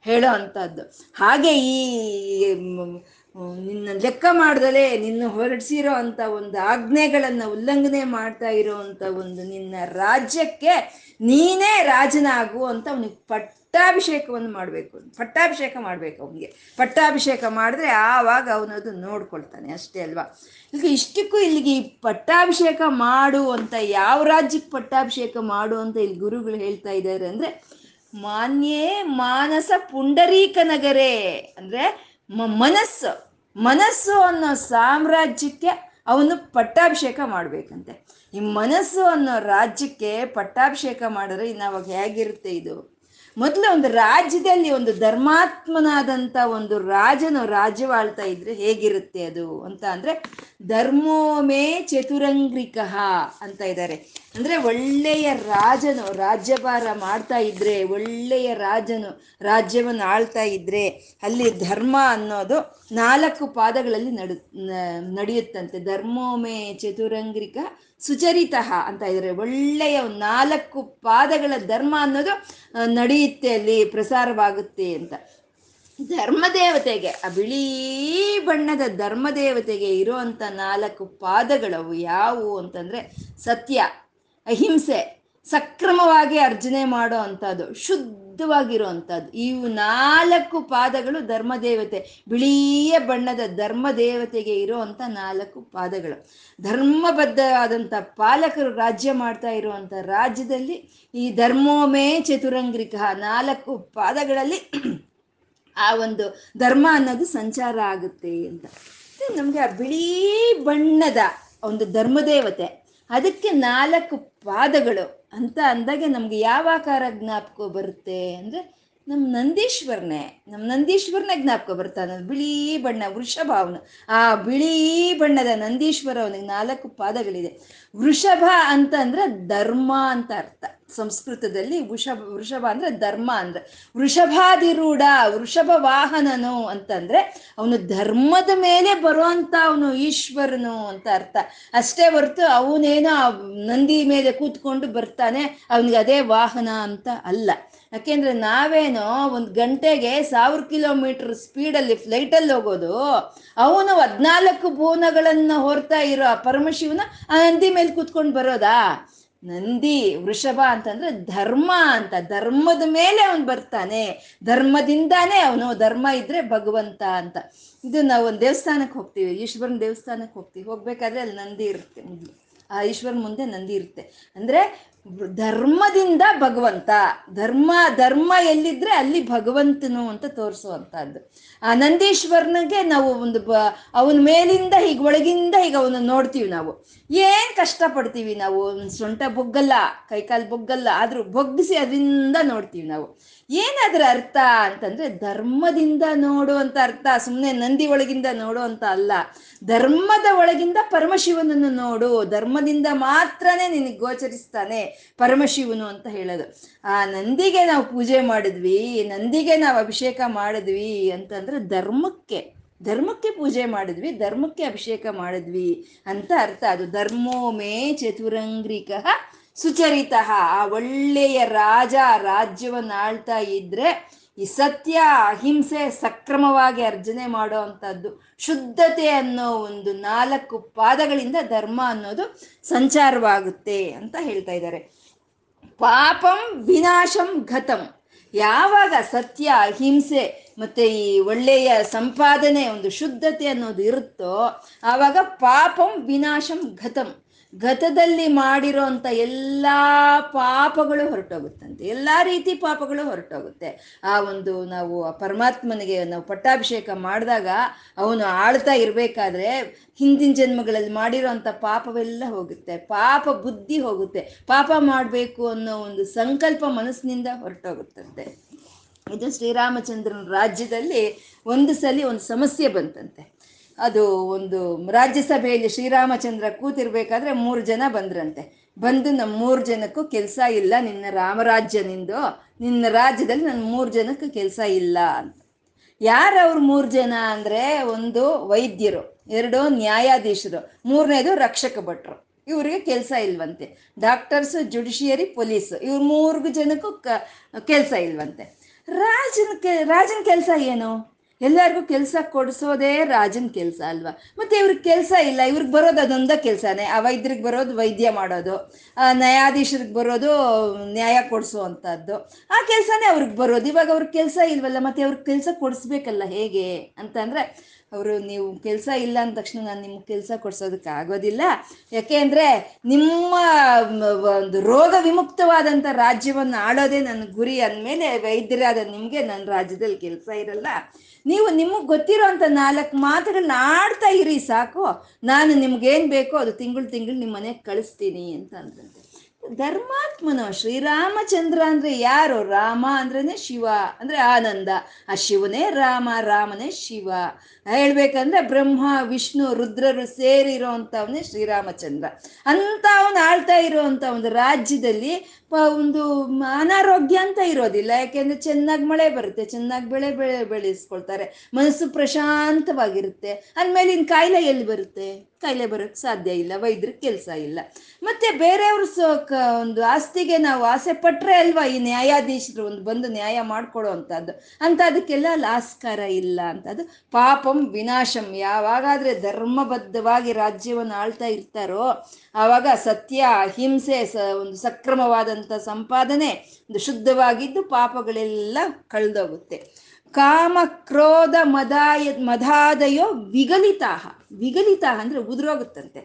ಹೇಳೋ ಅಂಥದ್ದು. ಹಾಗೆ ಈ ನಿನ್ನ ಲೆಕ್ಕ ಮಾಡ್ದಲೇ ನಿನ್ನ ಹೊರಡಿಸಿರೋ ಅಂತ ಒಂದು ಆಜ್ಞೆಗಳನ್ನು ಉಲ್ಲಂಘನೆ ಮಾಡ್ತಾ ಇರೋ ಒಂದು ನಿನ್ನ ರಾಜ್ಯಕ್ಕೆ ನೀನೇ ರಾಜನಾಗು ಅಂತ ಅವನಿಗೆ ಪಟ್ಟಾಭಿಷೇಕವನ್ನು ಮಾಡಬೇಕು. ಪಟ್ಟಾಭಿಷೇಕ ಮಾಡಬೇಕು ಅವನಿಗೆ. ಪಟ್ಟಾಭಿಷೇಕ ಮಾಡಿದ್ರೆ ಆವಾಗ ಅವನದು ನೋಡ್ಕೊಳ್ತಾನೆ ಅಷ್ಟೇ ಅಲ್ವಾ? ಈಗ ಇಷ್ಟಕ್ಕೂ ಇಲ್ಲಿಗೆ ಈ ಪಟ್ಟಾಭಿಷೇಕ ಮಾಡು ಅಂತ ಯಾವ ರಾಜ್ಯಕ್ಕೆ ಪಟ್ಟಾಭಿಷೇಕ ಮಾಡು ಅಂತ ಇಲ್ಲಿ ಗುರುಗಳು ಹೇಳ್ತಾ ಇದ್ದಾರೆ ಅಂದ್ರೆ, ಮಾನ್ಯೇ ಮಾನಸ ಪುಂಡರೀಕ ನಗರೇ ಅಂದ್ರೆ ಮನಸ್ಸು. ಮನಸ್ಸು ಅನ್ನೋ ಸಾಮ್ರಾಜ್ಯಕ್ಕೆ ಅವನು ಪಟ್ಟಾಭಿಷೇಕ ಮಾಡಬೇಕಂತೆ. ಈ ಮನಸ್ಸು ಅನ್ನೋ ರಾಜ್ಯಕ್ಕೆ ಪಟ್ಟಾಭಿಷೇಕ ಮಾಡಿದ್ರೆ ಇನ್ನು ಅವಾಗ ಹೇಗಿರುತ್ತೆ ಇದು? ಮೊದಲು ಒಂದು ರಾಜ್ಯದಲ್ಲಿ ಒಂದು ಧರ್ಮಾತ್ಮನಾದಂಥ ಒಂದು ರಾಜನು ರಾಜ್ಯವಾಳ್ತಾ ಇದ್ರೆ ಹೇಗಿರುತ್ತೆ ಅದು? ಅಂತ ಅಂದರೆ ಧರ್ಮೋಮೇ ಚತುರಂಗ್ರಿಕಃ ಅಂತ ಇದ್ದಾರೆ ಅಂದ್ರೆ ಒಳ್ಳೆಯ ರಾಜನು, ರಾಜ್ಯಭಾರ ಮಾಡ್ತಾ ಇದ್ರೆ, ಒಳ್ಳೆಯ ರಾಜನು, ರಾಜ್ಯವನ್ನು ಆಳ್ತಾ ಇದ್ರೆ ಅಲ್ಲಿ ಧರ್ಮ ಅನ್ನೋದು ನಾಲ್ಕು ಪಾದಗಳಲ್ಲಿ ನಡು ನಡೆಯುತ್ತಂತೆ. ಧರ್ಮೋಮೆ ಚತುರಂಗ್ರಿಕ ಸುಚರಿತ ಅಂತ ಇದ್ದಾರೆ ಒಳ್ಳೆಯ ನಾಲ್ಕು ಪಾದಗಳ ಧರ್ಮ ಅನ್ನೋದು ನಡೆಯುತ್ತೆ ಅಲ್ಲಿ, ಪ್ರಸಾರವಾಗುತ್ತೆ ಅಂತ. ಧರ್ಮದೇವತೆಗೆ, ಆ ಬಿಳಿ ಬಣ್ಣದ ಧರ್ಮದೇವತೆಗೆ ಇರುವಂತ ನಾಲ್ಕು ಪಾದಗಳವು ಯಾವುವು ಅಂತಂದ್ರೆ ಸತ್ಯ. ಅಹಿಂಸೆ, ಸಕ್ರಮವಾಗಿ ಅರ್ಜನೆ ಮಾಡೋ ಅಂಥದ್ದು ಶುದ್ಧವಾಗಿರೋ ಅಂಥದ್ದು ಇವು ನಾಲ್ಕು ಪಾದಗಳು ಧರ್ಮದೇವತೆ. ಬಿಳಿಯ ಬಣ್ಣದ ಧರ್ಮದೇವತೆಗೆ ಇರುವಂಥ ನಾಲ್ಕು ಪಾದಗಳು. ಧರ್ಮಬದ್ಧವಾದಂಥ ಪಾಲಕರು ರಾಜ್ಯ ಮಾಡ್ತಾ ಇರುವಂಥ ರಾಜ್ಯದಲ್ಲಿ ಈ ಧರ್ಮೋಮೇ ಚತುರಂಗ್ರಿಕ ನಾಲ್ಕು ಪಾದಗಳಲ್ಲಿ ಆ ಒಂದು ಧರ್ಮ ಅನ್ನೋದು ಸಂಚಾರ ಆಗುತ್ತೆ ಅಂತ. ನಮಗೆ ಆ ಬಿಳಿ ಬಣ್ಣದ ಒಂದು ಧರ್ಮದೇವತೆ. ಅದಕ್ಕೆ ನಾಲ್ಕು ಪಾದಗಳು ಅಂತ ಅಂದಾಗೆ ನಮ್ಗೆ ಯಾವ ಆಕಾರ ಜ್ಞಾಪಕ ಬರುತ್ತೆ ಅಂದ್ರೆ ನಮ್ಮ ನಂದೀಶ್ವರನೇ ನಮ್ಮ ನಂದೀಶ್ವರನೇ ಜ್ಞಾಪಕ ಬರ್ತಾನೆ ಬಿಳಿ ಬಣ್ಣ, ವೃಷಭ ಅವನು. ಆ ಬಿಳಿ ಬಣ್ಣದ ನಂದೀಶ್ವರ ಅವನಿಗೆ ನಾಲ್ಕು ಪಾದಗಳಿದೆ. ವೃಷಭ ಅಂತ ಅಂದ್ರೆ ಧರ್ಮ ಅಂತ ಅರ್ಥ. ಸಂಸ್ಕೃತದಲ್ಲಿ ವೃಷಭ ವೃಷಭ ಅಂದ್ರೆ ಧರ್ಮ ಅಂದ್ರೆ. ವೃಷಭಾದಿರೂಢ ವೃಷಭ ವಾಹನನು ಅಂತಂದ್ರೆ ಅವನು ಧರ್ಮದ ಮೇಲೆ ಬರುವಂತ ಅವನು ಈಶ್ವರನು ಅಂತ ಅರ್ಥ. ಅಷ್ಟೇ ಹೊರತು ಅವನೇನೋ ನಂದಿ ಮೇಲೆ ಕೂತ್ಕೊಂಡು ಬರ್ತಾನೆ, ಅವನಿಗೆ ಅದೇ ವಾಹನ ಅಂತ ಅಲ್ಲ. ಯಾಕೆಂದ್ರೆ ನಾವೇನೋ ಒಂದು ಗಂಟೆಗೆ ಸಾವಿರ ಕಿಲೋಮೀಟರ್ ಸ್ಪೀಡಲ್ಲಿ ಫ್ಲೈಟಲ್ಲಿ ಹೋಗೋದು, ಅವನು ಹದಿನಾಲ್ಕು ಭುವನಗಳನ್ನ ಹೊರ್ತಾ ಇರೋ ಆ ಪರಮಶಿವನ ಆ ನಂದಿ ಮೇಲೆ ಕೂತ್ಕೊಂಡು ಬರೋದಾ? ನಂದಿ, ವೃಷಭ ಅಂತಂದ್ರೆ ಧರ್ಮ ಅಂತ, ಧರ್ಮದ ಮೇಲೆ ಅವನು ಬರ್ತಾನೆ, ಧರ್ಮದಿಂದಾನೇ ಅವನು ಧರ್ಮ ಇದ್ರೆ ಭಗವಂತ ಅಂತ. ಇದು ನಾವು ಒಂದು ದೇವಸ್ಥಾನಕ್ಕೆ ಹೋಗ್ತೀವಿ, ಈಶ್ವರನ ದೇವಸ್ಥಾನಕ್ಕೆ ಹೋಗ್ತೀವಿ, ಹೋಗ್ಬೇಕಾದ್ರೆ ಅಲ್ಲಿ ನಂದಿ ಇರುತ್ತೆ ಆ ಈಶ್ವರ ಮುಂದೆ ನಂದಿ ಇರುತ್ತೆ. ಅಂದ್ರೆ ಧರ್ಮದಿಂದ ಭಗವಂತ, ಧರ್ಮ ಧರ್ಮ ಎಲ್ಲಿದ್ರೆ ಅಲ್ಲಿ ಭಗವಂತನು ಅಂತ ತೋರಿಸುವಂತಹದ್ದು ಆ ನಂದೀಶ್ವರನಿಗೆ ನಾವು ಒಂದು ಬ, ಅವನ ಮೇಲಿಂದ ಹೀಗೆ ಒಳಗಿಂದ ಹೀಗೆ ಅವನ್ನ ನೋಡ್ತೀವಿ ನಾವು. ಏನ್ ಕಷ್ಟ ಪಡ್ತೀವಿ ನಾವು ಸೊಂಟ ಬೊಗ್ಗಲ್ಲ, ಕೈಕಾಲು ಬೊಗ್ಗಲ್ಲ, ಆದ್ರೂ ಬೊಗ್ಗಿಸಿ ಅದರಿಂದ ನೋಡ್ತೀವಿ ನಾವು. ಏನಾದ್ರ ಅರ್ಥ ಅಂತಂದ್ರೆ ಧರ್ಮದಿಂದ ನೋಡುವಂತ ಅರ್ಥ ಸುಮ್ಮನೆ ನಂದಿ ಒಳಗಿಂದ ನೋಡುವಂತ ಅಲ್ಲ. ಧರ್ಮದ ಒಳಗಿಂದ ಪರಮಶಿವನನ್ನು ನೋಡು. ಧರ್ಮದಿಂದ ಮಾತ್ರನೇ ನಿನಗೆ ಗೋಚರಿಸ್ತಾನೆ ಪರಮಶಿವನು ಅಂತ ಹೇಳೋದು. ಆ ನಂದಿಗೆ ನಾವು ಪೂಜೆ ಮಾಡಿದ್ವಿ, ನಂದಿಗೆ ನಾವು ಅಭಿಷೇಕ ಮಾಡಿದ್ವಿ ಅಂತಂದ್ರೆ ಧರ್ಮಕ್ಕೆ ಧರ್ಮಕ್ಕೆ ಪೂಜೆ ಮಾಡಿದ್ವಿ, ಧರ್ಮಕ್ಕೆ ಅಭಿಷೇಕ ಮಾಡಿದ್ವಿ ಅಂತ ಅರ್ಥ. ಅದು ಧರ್ಮೋ ಮೇ ಚತುರಂಗ್ರಿಕ ಸುಚರಿತ. ಆ ಒಳ್ಳೆಯ ರಾಜ ರಾಜ್ಯವನ್ನು ಆಳ್ತಾ ಇದ್ರೆ ಈ ಸತ್ಯ, ಅಹಿಂಸೆ ಸಕ್ರಮವಾಗಿ ಅರ್ಜನೆ ಮಾಡೋ ಅಂಥದ್ದು, ಶುದ್ಧತೆ ಅನ್ನೋ ಒಂದು ನಾಲ್ಕು ಪಾದಗಳಿಂದ ಧರ್ಮ ಅನ್ನೋದು ಸಂಚಾರವಾಗುತ್ತೆ ಅಂತ ಹೇಳ್ತಾ ಇದ್ದಾರೆ. ಪಾಪಂ ವಿನಾಶಂ ಘತಂ. ಯಾವಾಗ ಸತ್ಯ, ಅಹಿಂಸೆ ಮತ್ತೆ ಈ ಒಳ್ಳೆಯ ಸಂಪಾದನೆ, ಒಂದು ಶುದ್ಧತೆ ಅನ್ನೋದು ಇರುತ್ತೋ, ಆವಾಗ ಪಾಪಂ ವಿನಾಶಂ ಘತಂ. ಗತದಲ್ಲಿ ಮಾಡಿರೋಂಥ ಎಲ್ಲ ಪಾಪಗಳು ಹೊರಟೋಗುತ್ತಂತೆ. ಎಲ್ಲ ರೀತಿ ಪಾಪಗಳು ಹೊರಟೋಗುತ್ತೆ. ಆ ಒಂದು ನಾವು ಪರಮಾತ್ಮನಿಗೆ ನಾವು ಪಟ್ಟಾಭಿಷೇಕ ಮಾಡಿದಾಗ ಅವನು ಆಳ್ತಾ ಇರಬೇಕಾದ್ರೆ ಹಿಂದಿನ ಜನ್ಮಗಳಲ್ಲಿ ಮಾಡಿರೋಂಥ ಪಾಪವೆಲ್ಲ ಹೋಗುತ್ತೆ. ಪಾಪ ಬುದ್ಧಿ ಹೋಗುತ್ತೆ. ಪಾಪ ಮಾಡಬೇಕು ಅನ್ನೋ ಒಂದು ಸಂಕಲ್ಪ ಮನಸ್ಸಿನಿಂದ ಹೊರಟೋಗುತ್ತಂತೆ. ಇದು ಶ್ರೀರಾಮಚಂದ್ರನ ರಾಜ್ಯದಲ್ಲಿ ಒಂದು ಸಲ ಒಂದು ಸಮಸ್ಯೆ ಬಂತಂತೆ. ಅದು ಒಂದು ರಾಜ್ಯಸಭೆಯಲ್ಲಿ ಶ್ರೀರಾಮಚಂದ್ರ ಕೂತಿರ್ಬೇಕಾದ್ರೆ ಮೂರು ಜನ ಬಂದ್ರಂತೆ. ಬಂದು ನಮ್ಮ ಮೂರು ಜನಕ್ಕೂ ಕೆಲಸ ಇಲ್ಲ, ನಿನ್ನ ರಾಮರಾಜ್ಯ ನಿಂದು, ನಿನ್ನ ರಾಜ್ಯದಲ್ಲಿ ನನ್ನ ಮೂರು ಜನಕ್ಕೆ ಕೆಲಸ ಇಲ್ಲ ಅಂತ. ಯಾರು ಅವ್ರ ಮೂರು ಜನ ಅಂದರೆ ಒಂದು ವೈದ್ಯರು, ಎರಡು ನ್ಯಾಯಾಧೀಶರು, ಮೂರನೇದು ರಕ್ಷಕ ಭಟ್ರು. ಇವರಿಗೆ ಕೆಲಸ ಇಲ್ವಂತೆ. ಡಾಕ್ಟರ್ಸ್, ಜುಡಿಷಿಯರಿ, ಪೊಲೀಸ್, ಇವ್ರ ಮೂರ್ಗು ಜನಕ್ಕೂ ಕೆಲಸ ಇಲ್ವಂತೆ. ರಾಜನ ಕೆ, ರಾಜನ ಕೆಲಸ ಏನು? ಎಲ್ಲರಿಗೂ ಕೆಲಸ ಕೊಡಿಸೋದೇ ರಾಜನ ಕೆಲಸ ಅಲ್ವಾ? ಮತ್ತೆ ಇವ್ರಿಗೆ ಕೆಲಸ ಇಲ್ಲ, ಇವ್ರಿಗೆ ಬರೋದು ಅದೊಂದೇ ಕೆಲಸನೇ. ಆ ವೈದ್ಯರಿಗೆ ಬರೋದು ವೈದ್ಯ ಮಾಡೋದು, ಆ ನ್ಯಾಯಾಧೀಶರಿಗೆ ಬರೋದು ನ್ಯಾಯ ಕೊಡಿಸುವಂಥದ್ದು ಆ ಕೆಲಸನೇ ಅವ್ರಿಗೆ ಬರೋದು. ಇವಾಗ ಅವ್ರಿಗೆ ಕೆಲಸ ಇಲ್ವಲ್ಲ, ಮತ್ತೆ ಅವ್ರಿಗೆ ಕೆಲಸ ಕೊಡಿಸ್ಬೇಕಲ್ಲ ಹೇಗೆ ಅಂತಂದ್ರೆ ಅವರು ನೀವು ಕೆಲಸ ಇಲ್ಲ ಅಂದ ತಕ್ಷಣ ನಾನು ನಿಮ್ಗೆ ಕೆಲಸ ಕೊಡ್ಸೋದಕ್ಕೆ ಆಗೋದಿಲ್ಲ. ಯಾಕೆ ಅಂದರೆ ನಿಮ್ಮ ಒಂದು ರೋಗ ವಿಮುಕ್ತವಾದಂಥ ರಾಜ್ಯವನ್ನು ಆಳೋದೇ ನನ್ನ ಗುರಿ ಅಂದಮೇಲೆ ವೈದ್ಯರಾದ ನಿಮಗೆ ನನ್ನ ರಾಜ್ಯದಲ್ಲಿ ಕೆಲಸ ಇರಲ್ಲ. ನೀವು ನಿಮಗೆ ಗೊತ್ತಿರೋ ಅಂಥ ನಾಲ್ಕು ಮಾತುಗಳನ್ನ ಆಡ್ತಾ ಇರಿ ಸಾಕು. ನಾನು ನಿಮ್ಗೇನು ಬೇಕೋ ಅದು ತಿಂಗಳು ತಿಂಗಳು ನಿಮ್ಮ ಮನೆಗೆ ಕಳಿಸ್ತೀನಿ ಅಂತ ಅಂದ್ರಂತೆ ಧರ್ಮಾತ್ಮನು ಶ್ರೀರಾಮಚಂದ್ರ ಅಂದ್ರೆ ಯಾರು? ರಾಮ ಅಂದ್ರೇನೆ ಶಿವ, ಅಂದ್ರೆ ಆನಂದ. ಆ ಶಿವನೇ ರಾಮ, ರಾಮನೇ ಶಿವ. ಹೇಳ್ಬೇಕಂದ್ರೆ ಬ್ರಹ್ಮ, ವಿಷ್ಣು, ರುದ್ರರು ಸೇರಿರೋ ಅಂಥವನೇ ಶ್ರೀರಾಮಚಂದ್ರ. ಅಂತ ಅವನು ಆಳ್ತಾ ಇರೋವಂಥ ಒಂದು ರಾಜ್ಯದಲ್ಲಿ ಒಂದು ಅನಾರೋಗ್ಯ ಅಂತ ಇರೋದಿಲ್ಲ. ಯಾಕೆಂದ್ರೆ ಚೆನ್ನಾಗಿ ಮಳೆ ಬರುತ್ತೆ. ಚೆನ್ನಾಗಿ ಬೆಳೆ ಬೆಳೆ ಬೆಳೆಸ್ಕೊಳ್ತಾರೆ. ಮನಸ್ಸು ಪ್ರಶಾಂತವಾಗಿರುತ್ತೆ. ಅಂದಮೇಲೆ ಕಾಯಿಲೆ ಎಲ್ಲಿ ಬರುತ್ತೆ? ಕಾಯಿಲೆ ಬರೋಕ್ಕೆ ಸಾಧ್ಯ ಇಲ್ಲ. ವೈದ್ಯರ ಕೆಲಸ ಇಲ್ಲ. ಮತ್ತೆ ಬೇರೆಯವ್ರ ಒಂದು ಆಸ್ತಿಗೆ ನಾವು ಆಸೆ ಪಟ್ರೆ ಅಲ್ವಾ ಈ ನ್ಯಾಯಾಧೀಶರು ಒಂದು ಬಂದು ನ್ಯಾಯ ಮಾಡ್ಕೊಡೋ ಅಂಥದ್ದು? ಅಂತ ಅದಕ್ಕೆಲ್ಲ ಲಾಸ್ಕಾರ ಇಲ್ಲ ಅಂತ ಅದು ಪಾಪಂ ವಿನಾಶಂ. ಯಾವಾಗಾದ್ರೆ ಧರ್ಮಬದ್ಧವಾಗಿ ರಾಜ್ಯವನ್ನು ಆಳ್ತಾ ಇರ್ತಾರೋ, ಆವಾಗ ಸತ್ಯ, ಅಹಿಂಸೆ ಸ, ಒಂದು ಸಕ್ರಮವಾದಂಥ ಸಂಪಾದನೆ ಶುದ್ಧವಾಗಿದ್ದು ಪಾಪಗಳೆಲ್ಲ ಕಳೆದೋಗುತ್ತೆ. ಕಾಮ ಕ್ರೋಧ ಮದಾಯ ಮದಾದಯೋ ವಿಗಲಿತಾಹ. ವಿಗಲಿತಾಹ ಅಂದರೆ ಉದುರೋಗುತ್ತಂತೆ.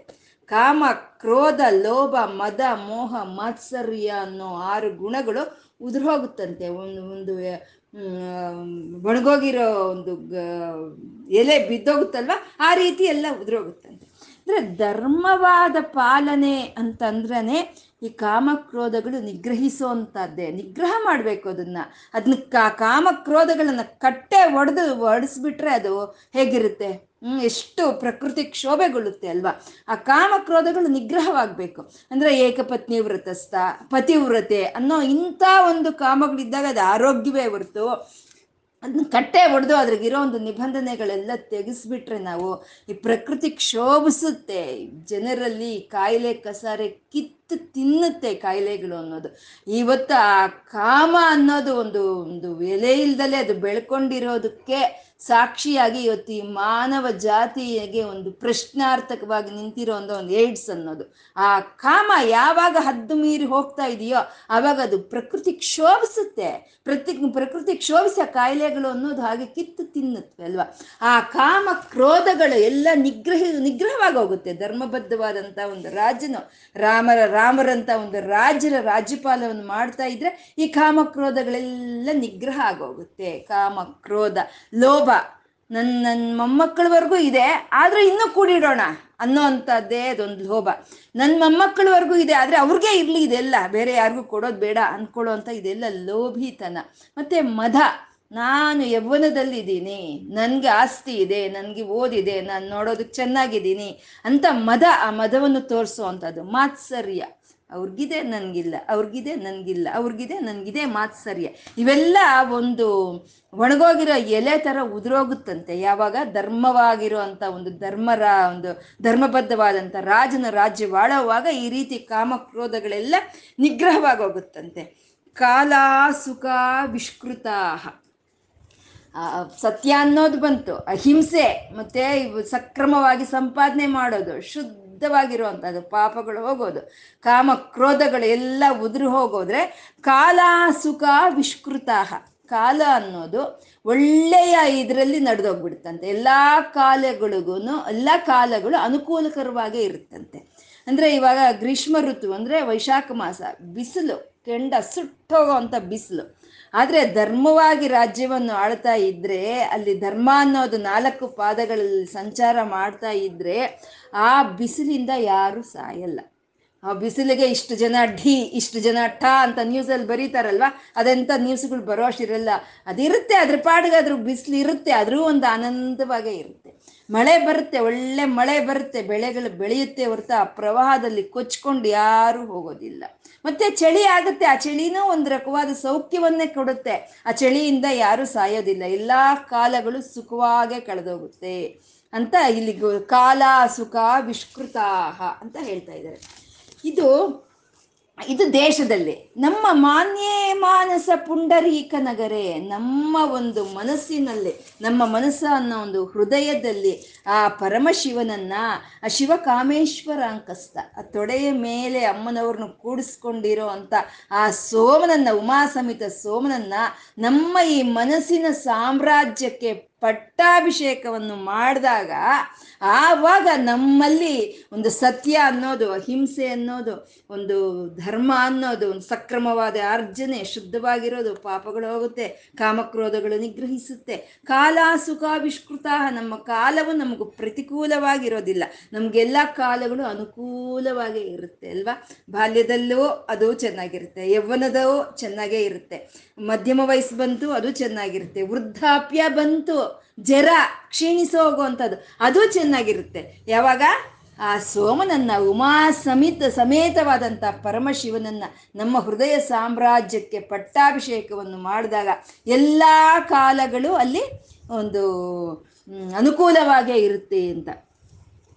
ಕಾಮ, ಕ್ರೋಧ, ಲೋಭ, ಮದ, ಮೋಹ, ಮಾತ್ಸರ್ಯ ಅನ್ನೋ ಆರು ಗುಣಗಳು ಉದುರೋಗುತ್ತಂತೆ. ಒಂದು ಒಂದು ಒಣಗೋಗಿರೋ ಒಂದು ಎಲೆ ಬಿದ್ದೋಗುತ್ತಲ್ವ? ಆ ರೀತಿ ಎಲ್ಲ ಉದುರೋಗುತ್ತಂತೆ. ಅಂದ್ರೆ ಧರ್ಮವಾದ ಪಾಲನೆ ಅಂತಂದ್ರೆ ಈ ಕಾಮಕ್ರೋಧಗಳು ನಿಗ್ರಹಿಸುವಂಥದ್ದೇ. ನಿಗ್ರಹ ಮಾಡಬೇಕು ಅದನ್ನ. ಅದನ್ನ ಕಾ ಕ್ರೋಧಗಳನ್ನ ಕಟ್ಟೆ ಒಡೆದು ಒಡಿಸ್ಬಿಟ್ರೆ ಅದು ಹೇಗಿರುತ್ತೆ? ಎಷ್ಟು ಪ್ರಕೃತಿ ಕ್ಷೋಭೆಗೊಳ್ಳುತ್ತೆ ಅಲ್ವಾ? ಆ ಕಾಮಕ್ರೋಧಗಳು ನಿಗ್ರಹವಾಗಬೇಕು. ಅಂದ್ರೆ ಏಕಪತ್ನಿ ವ್ರತಸ್ಥ ಪತಿವ್ರತೆ ಅನ್ನೋ ಇಂಥ ಒಂದು ಕಾಮಗಳಿದ್ದಾಗ ಅದು ಆರೋಗ್ಯವೇ ಹೊರತು ಅದನ್ನ ಕಟ್ಟೆ ಹೊಡೆದು ಅದ್ರಿಗಿರೋ ಒಂದು ನಿಬಂಧನೆಗಳೆಲ್ಲ ತೆಗೆಸ್ಬಿಟ್ರೆ ನಾವು ಈ ಪ್ರಕೃತಿ ಕ್ಷೋಭಿಸುತ್ತೆ. ಜನರಲ್ಲಿ ಕಾಯಿಲೆ ಕಸಾರೆ ಕಿತ್ತು ತಿನ್ನುತ್ತೆ ಕಾಯಿಲೆಗಳು ಅನ್ನೋದು. ಇವತ್ತು ಆ ಕಾಮ ಅನ್ನೋದು ಒಂದು ಒಂದು ಎಲೆ ಇಲ್ದಲೆ ಅದು ಬೆಳ್ಕೊಂಡಿರೋದಕ್ಕೆ ಸಾಕ್ಷಿಯಾಗಿ ಇವತ್ತು ಈ ಮಾನವ ಜಾತಿಗೆ ಒಂದು ಪ್ರಶ್ನಾರ್ಥಕವಾಗಿ ನಿಂತಿರೋ ಒಂದು ಏಡ್ಸ್ ಅನ್ನೋದು. ಆ ಕಾಮ ಯಾವಾಗ ಹದ್ದು ಮೀರಿ ಹೋಗ್ತಾ ಇದೆಯೋ ಆವಾಗ ಅದು ಪ್ರಕೃತಿ ಕ್ಷೋಭಿಸುತ್ತೆ. ಪ್ರತಿ ಪ್ರಕೃತಿ ಕ್ಷೋಭಿಸ ಕಾಯಿಲೆಗಳು ಅನ್ನೋದು ಹಾಗೆ ಕಿತ್ತು ತಿನ್ನುತ್ತವೆ ಅಲ್ವಾ? ಆ ಕಾಮ ಕ್ರೋಧಗಳು ಎಲ್ಲ ನಿಗ್ರಹ, ನಿಗ್ರಹವಾಗಿ ಹೋಗುತ್ತೆ. ಧರ್ಮಬದ್ಧವಾದಂಥ ಒಂದು ರಾಜನು, ರಾಮರ, ರಾಮರಂತ ಒಂದು ರಾಜರ ರಾಜ್ಯಪಾಲವನ್ನು ಮಾಡ್ತಾ ಇದ್ರೆ ಈ ಕಾಮ ಕ್ರೋಧಗಳೆಲ್ಲ ನಿಗ್ರಹ ಆಗೋಗುತ್ತೆ. ಕಾಮ, ಕ್ರೋಧ, ಲೋಭ ನನ್ನ ನನ್ನ ಮೊಮ್ಮಕ್ಕಳವರೆಗೂ ಇದೆ, ಆದ್ರೆ ಇನ್ನೂ ಕೂಡಿಡೋಣ ಅನ್ನೋ ಅಂಥದ್ದೇ ಅದೊಂದು ಲೋಭ. ನನ್ನ ಮೊಮ್ಮಕ್ಕಳವರೆಗೂ ಇದೆ, ಆದರೆ ಅವ್ರಿಗೆ ಇರಲಿ ಇದೆಲ್ಲ. ಬೇರೆ ಯಾರಿಗೂ ಕೊಡೋದು ಬೇಡ ಅಂದ್ಕೊಳ್ಳೋ ಅಂಥ ಇದೆಲ್ಲ ಲೋಭಿತನ. ಮತ್ತೆ ಮದ ನಾನು ಯೌವನದಲ್ಲಿದ್ದೀನಿ. ನನಗೆ ಆಸ್ತಿ ಇದೆ, ನನಗೆ ಓದಿದೆ, ನಾನು ನೋಡೋದಕ್ಕೆ ಚೆನ್ನಾಗಿದ್ದೀನಿ ಅಂತ ಮದ ಆ ಮದವನ್ನು ತೋರಿಸುವಂಥದ್ದು ಮಾತ್ಸರ್ಯ. ಅವ್ರಿಗಿದೆ, ನನಗಿಲ್ಲ ಅವ್ರಿಗಿದೆ ನನಗಿಲ್ಲ, ಅವ್ರಿಗಿದೆ, ನನಗಿದೆ ಮಾತು ಸರಿಯೇ. ಇವೆಲ್ಲ ಒಂದು ಒಣಗೋಗಿರೋ ಎಲೆ ಥರ ಉದುರೋಗುತ್ತಂತೆ. ಯಾವಾಗ ಧರ್ಮವಾಗಿರೋ ಅಂಥ ಒಂದು ಧರ್ಮರ, ಒಂದು ಧರ್ಮಬದ್ಧವಾದಂಥ ರಾಜನ ರಾಜ್ಯವಾಳುವಾಗ ಈ ರೀತಿ ಕಾಮಕ್ರೋಧಗಳೆಲ್ಲ ನಿಗ್ರಹವಾಗಿ ಹೋಗುತ್ತಂತೆ ಕಾಲ ಸುಖ ವಿಷ್ಕೃತ ಸತ್ಯ ಅನ್ನೋದು ಬಂತು. ಅಹಿಂಸೆ, ಮತ್ತೆ ಸಕ್ರಮವಾಗಿ ಸಂಪಾದನೆ ಮಾಡೋದು ಶುದ್ಧವಾಗಿರುವಂಥದ್ದು ಪಾಪಗಳು ಹೋಗೋದು. ಕಾಮ ಕ್ರೋಧಗಳು ಎಲ್ಲ ಉದುರು ಹೋಗೋದ್ರೆ ಕಾಲ ಸುಖ ವಿಷ್ಕೃತಾಹ. ಕಾಲ ಅನ್ನೋದು ಒಳ್ಳೆಯ ಇದರಲ್ಲಿ ನಡೆದೋಗ್ಬಿಡುತ್ತಂತೆ. ಎಲ್ಲ ಕಾಲಗಳಿಗೂ ಎಲ್ಲ ಕಾಲಗಳು ಅನುಕೂಲಕರವಾಗೇ ಇರುತ್ತಂತೆ. ಅಂದರೆ ಇವಾಗ ಗ್ರೀಷ್ಮ ಋತು ಅಂದರೆ ವೈಶಾಖ ಮಾಸ, ಬಿಸಿಲು, ಕೆಂಡ ಸುಟ್ಟೋಗೋವಂಥ ಬಿಸಿಲು. ಆದರೆ ಧರ್ಮವಾಗಿ ರಾಜ್ಯವನ್ನು ಆಳ್ತಾ ಇದ್ರೆ, ಅಲ್ಲಿ ಧರ್ಮ ಅನ್ನೋದು ನಾಲ್ಕು ಪಾದಗಳಲ್ಲಿ ಸಂಚಾರ ಮಾಡ್ತಾ ಇದ್ರೆ, ಆ ಬಿಸಿಲಿಂದ ಯಾರು ಸಾಯಲ್ಲ. ಆ ಬಿಸಿಲಿಗೆ ಇಷ್ಟು ಜನ ಢಿ, ಇಷ್ಟು ಜನ ಠ ಅಂತ ನ್ಯೂಸಲ್ಲಿ ಬರೀತಾರಲ್ವ? ಅದೆಂಥ ನ್ಯೂಸ್ಗಳು ಬರೋ ಅಷ್ಟಿರಲ್ಲ. ಅದಿರುತ್ತೆ, ಅದ್ರ ಪಾಡಿಗೆ ಅದ್ರ ಬಿಸಿಲು ಇರುತ್ತೆ, ಆದರೂ ಒಂದು ಆನಂದವಾಗೇ ಇರುತ್ತೆ. ಮಳೆ ಬರುತ್ತೆ, ಒಳ್ಳೆ ಮಳೆ ಬರುತ್ತೆ, ಬೆಳೆಗಳು ಬೆಳೆಯುತ್ತೆ ಹೊರತು ಆ ಪ್ರವಾಹದಲ್ಲಿ ಕೊಚ್ಕೊಂಡು ಯಾರೂ ಹೋಗೋದಿಲ್ಲ. ಮತ್ತೆ ಚಳಿ ಆಗುತ್ತೆ. ಆ ಚಳಿನೂ ಒಂದು ರಕವಾದ ಸೌಖ್ಯವನ್ನೇ ಕೊಡುತ್ತೆ. ಆ ಚಳಿಯಿಂದ ಯಾರು ಸಾಯೋದಿಲ್ಲ. ಎಲ್ಲ ಕಾಲಗಳು ಸುಖವಾಗೇ ಕಳೆದೋಗುತ್ತೆ ಅಂತ ಇಲ್ಲಿ ಕಾಲ ಸುಖ ವಿಷ್ಕೃತಾಹ ಅಂತ ಹೇಳ್ತಾ ಇದ್ದಾರೆ. ಇದು ಇದು ದೇಶದಲ್ಲಿ ನಮ್ಮ ಮಾನ್ಯೇ ಮಾನಸ ಪುಂಡರೀಕ ನಗರೇ ನಮ್ಮ ಒಂದು ಮನಸ್ಸಿನಲ್ಲಿ, ನಮ್ಮ ಮನಸ್ಸ ಅನ್ನೋ ಒಂದು ಹೃದಯದಲ್ಲಿ ಆ ಪರಮಶಿವನನ್ನ, ಆ ಶಿವಕಾಮೇಶ್ವರ ಅಂಕಸ್ತ ಆ ತೊಡೆಯ ಮೇಲೆ ಅಮ್ಮನವ್ರನ್ನ ಕೂಡಿಸ್ಕೊಂಡಿರೋ ಅಂತ ಆ ಸೋಮನನ್ನ ಉಮಾ ಸಮಿತ ಸೋಮನನ್ನ ನಮ್ಮ ಈ ಮನಸ್ಸಿನ ಸಾಮ್ರಾಜ್ಯಕ್ಕೆ ಪಟ್ಟಾಭಿಷೇಕವನ್ನು ಮಾಡಿದಾಗ ಆವಾಗ ನಮ್ಮಲ್ಲಿ ಒಂದು ಸತ್ಯ ಅನ್ನೋದು, ಅಹಿಂಸೆ ಅನ್ನೋದು, ಒಂದು ಧರ್ಮ ಅನ್ನೋದು, ಒಂದು ಸಕ್ರಮವಾದ ಅರ್ಜನೆ, ಶುದ್ಧವಾಗಿರೋದು ಪಾಪಗಳು ಹೋಗುತ್ತೆ, ಕಾಮಕ್ರೋಧಗಳು ನಿಗ್ರಹಿಸುತ್ತೆ. ಕಾಲ ಸುಖಾವಿಷ್ಕೃತ ನಮ್ಮ ಕಾಲವು ನಮಗೂ ಪ್ರತಿಕೂಲವಾಗಿರೋದಿಲ್ಲ. ನಮಗೆಲ್ಲ ಕಾಲಗಳು ಅನುಕೂಲವಾಗೇ ಇರುತ್ತೆ ಅಲ್ವಾ? ಬಾಲ್ಯದಲ್ಲೂ ಅದು ಚೆನ್ನಾಗಿರುತ್ತೆ ಯೌವನದವು ಚೆನ್ನಾಗೇ ಇರುತ್ತೆ. ಮಧ್ಯಮ ವಯಸ್ಸು ಬಂತು, ಅದು ಚೆನ್ನಾಗಿರುತ್ತೆ. ವೃದ್ಧಾಪ್ಯ ಬಂತು, ಜರ ಕ್ಷೀಣಿಸೋ ಹೋಗುವಂಥದ್ದು, ಅದು ಚೆನ್ನಾಗಿರುತ್ತೆ. ಯಾವಾಗ? ಆ ಸೋಮನನ್ನ, ಉಮಾ ಸಮಿತ, ಸಮೇತವಾದಂಥ ಪರಮಶಿವನನ್ನ ನಮ್ಮ ಹೃದಯ ಸಾಮ್ರಾಜ್ಯಕ್ಕೆ ಪಟ್ಟಾಭಿಷೇಕವನ್ನು ಮಾಡಿದಾಗ ಎಲ್ಲ ಕಾಲಗಳು ಅಲ್ಲಿ ಒಂದು ಅನುಕೂಲವಾಗೇ ಇರುತ್ತೆ ಅಂತ.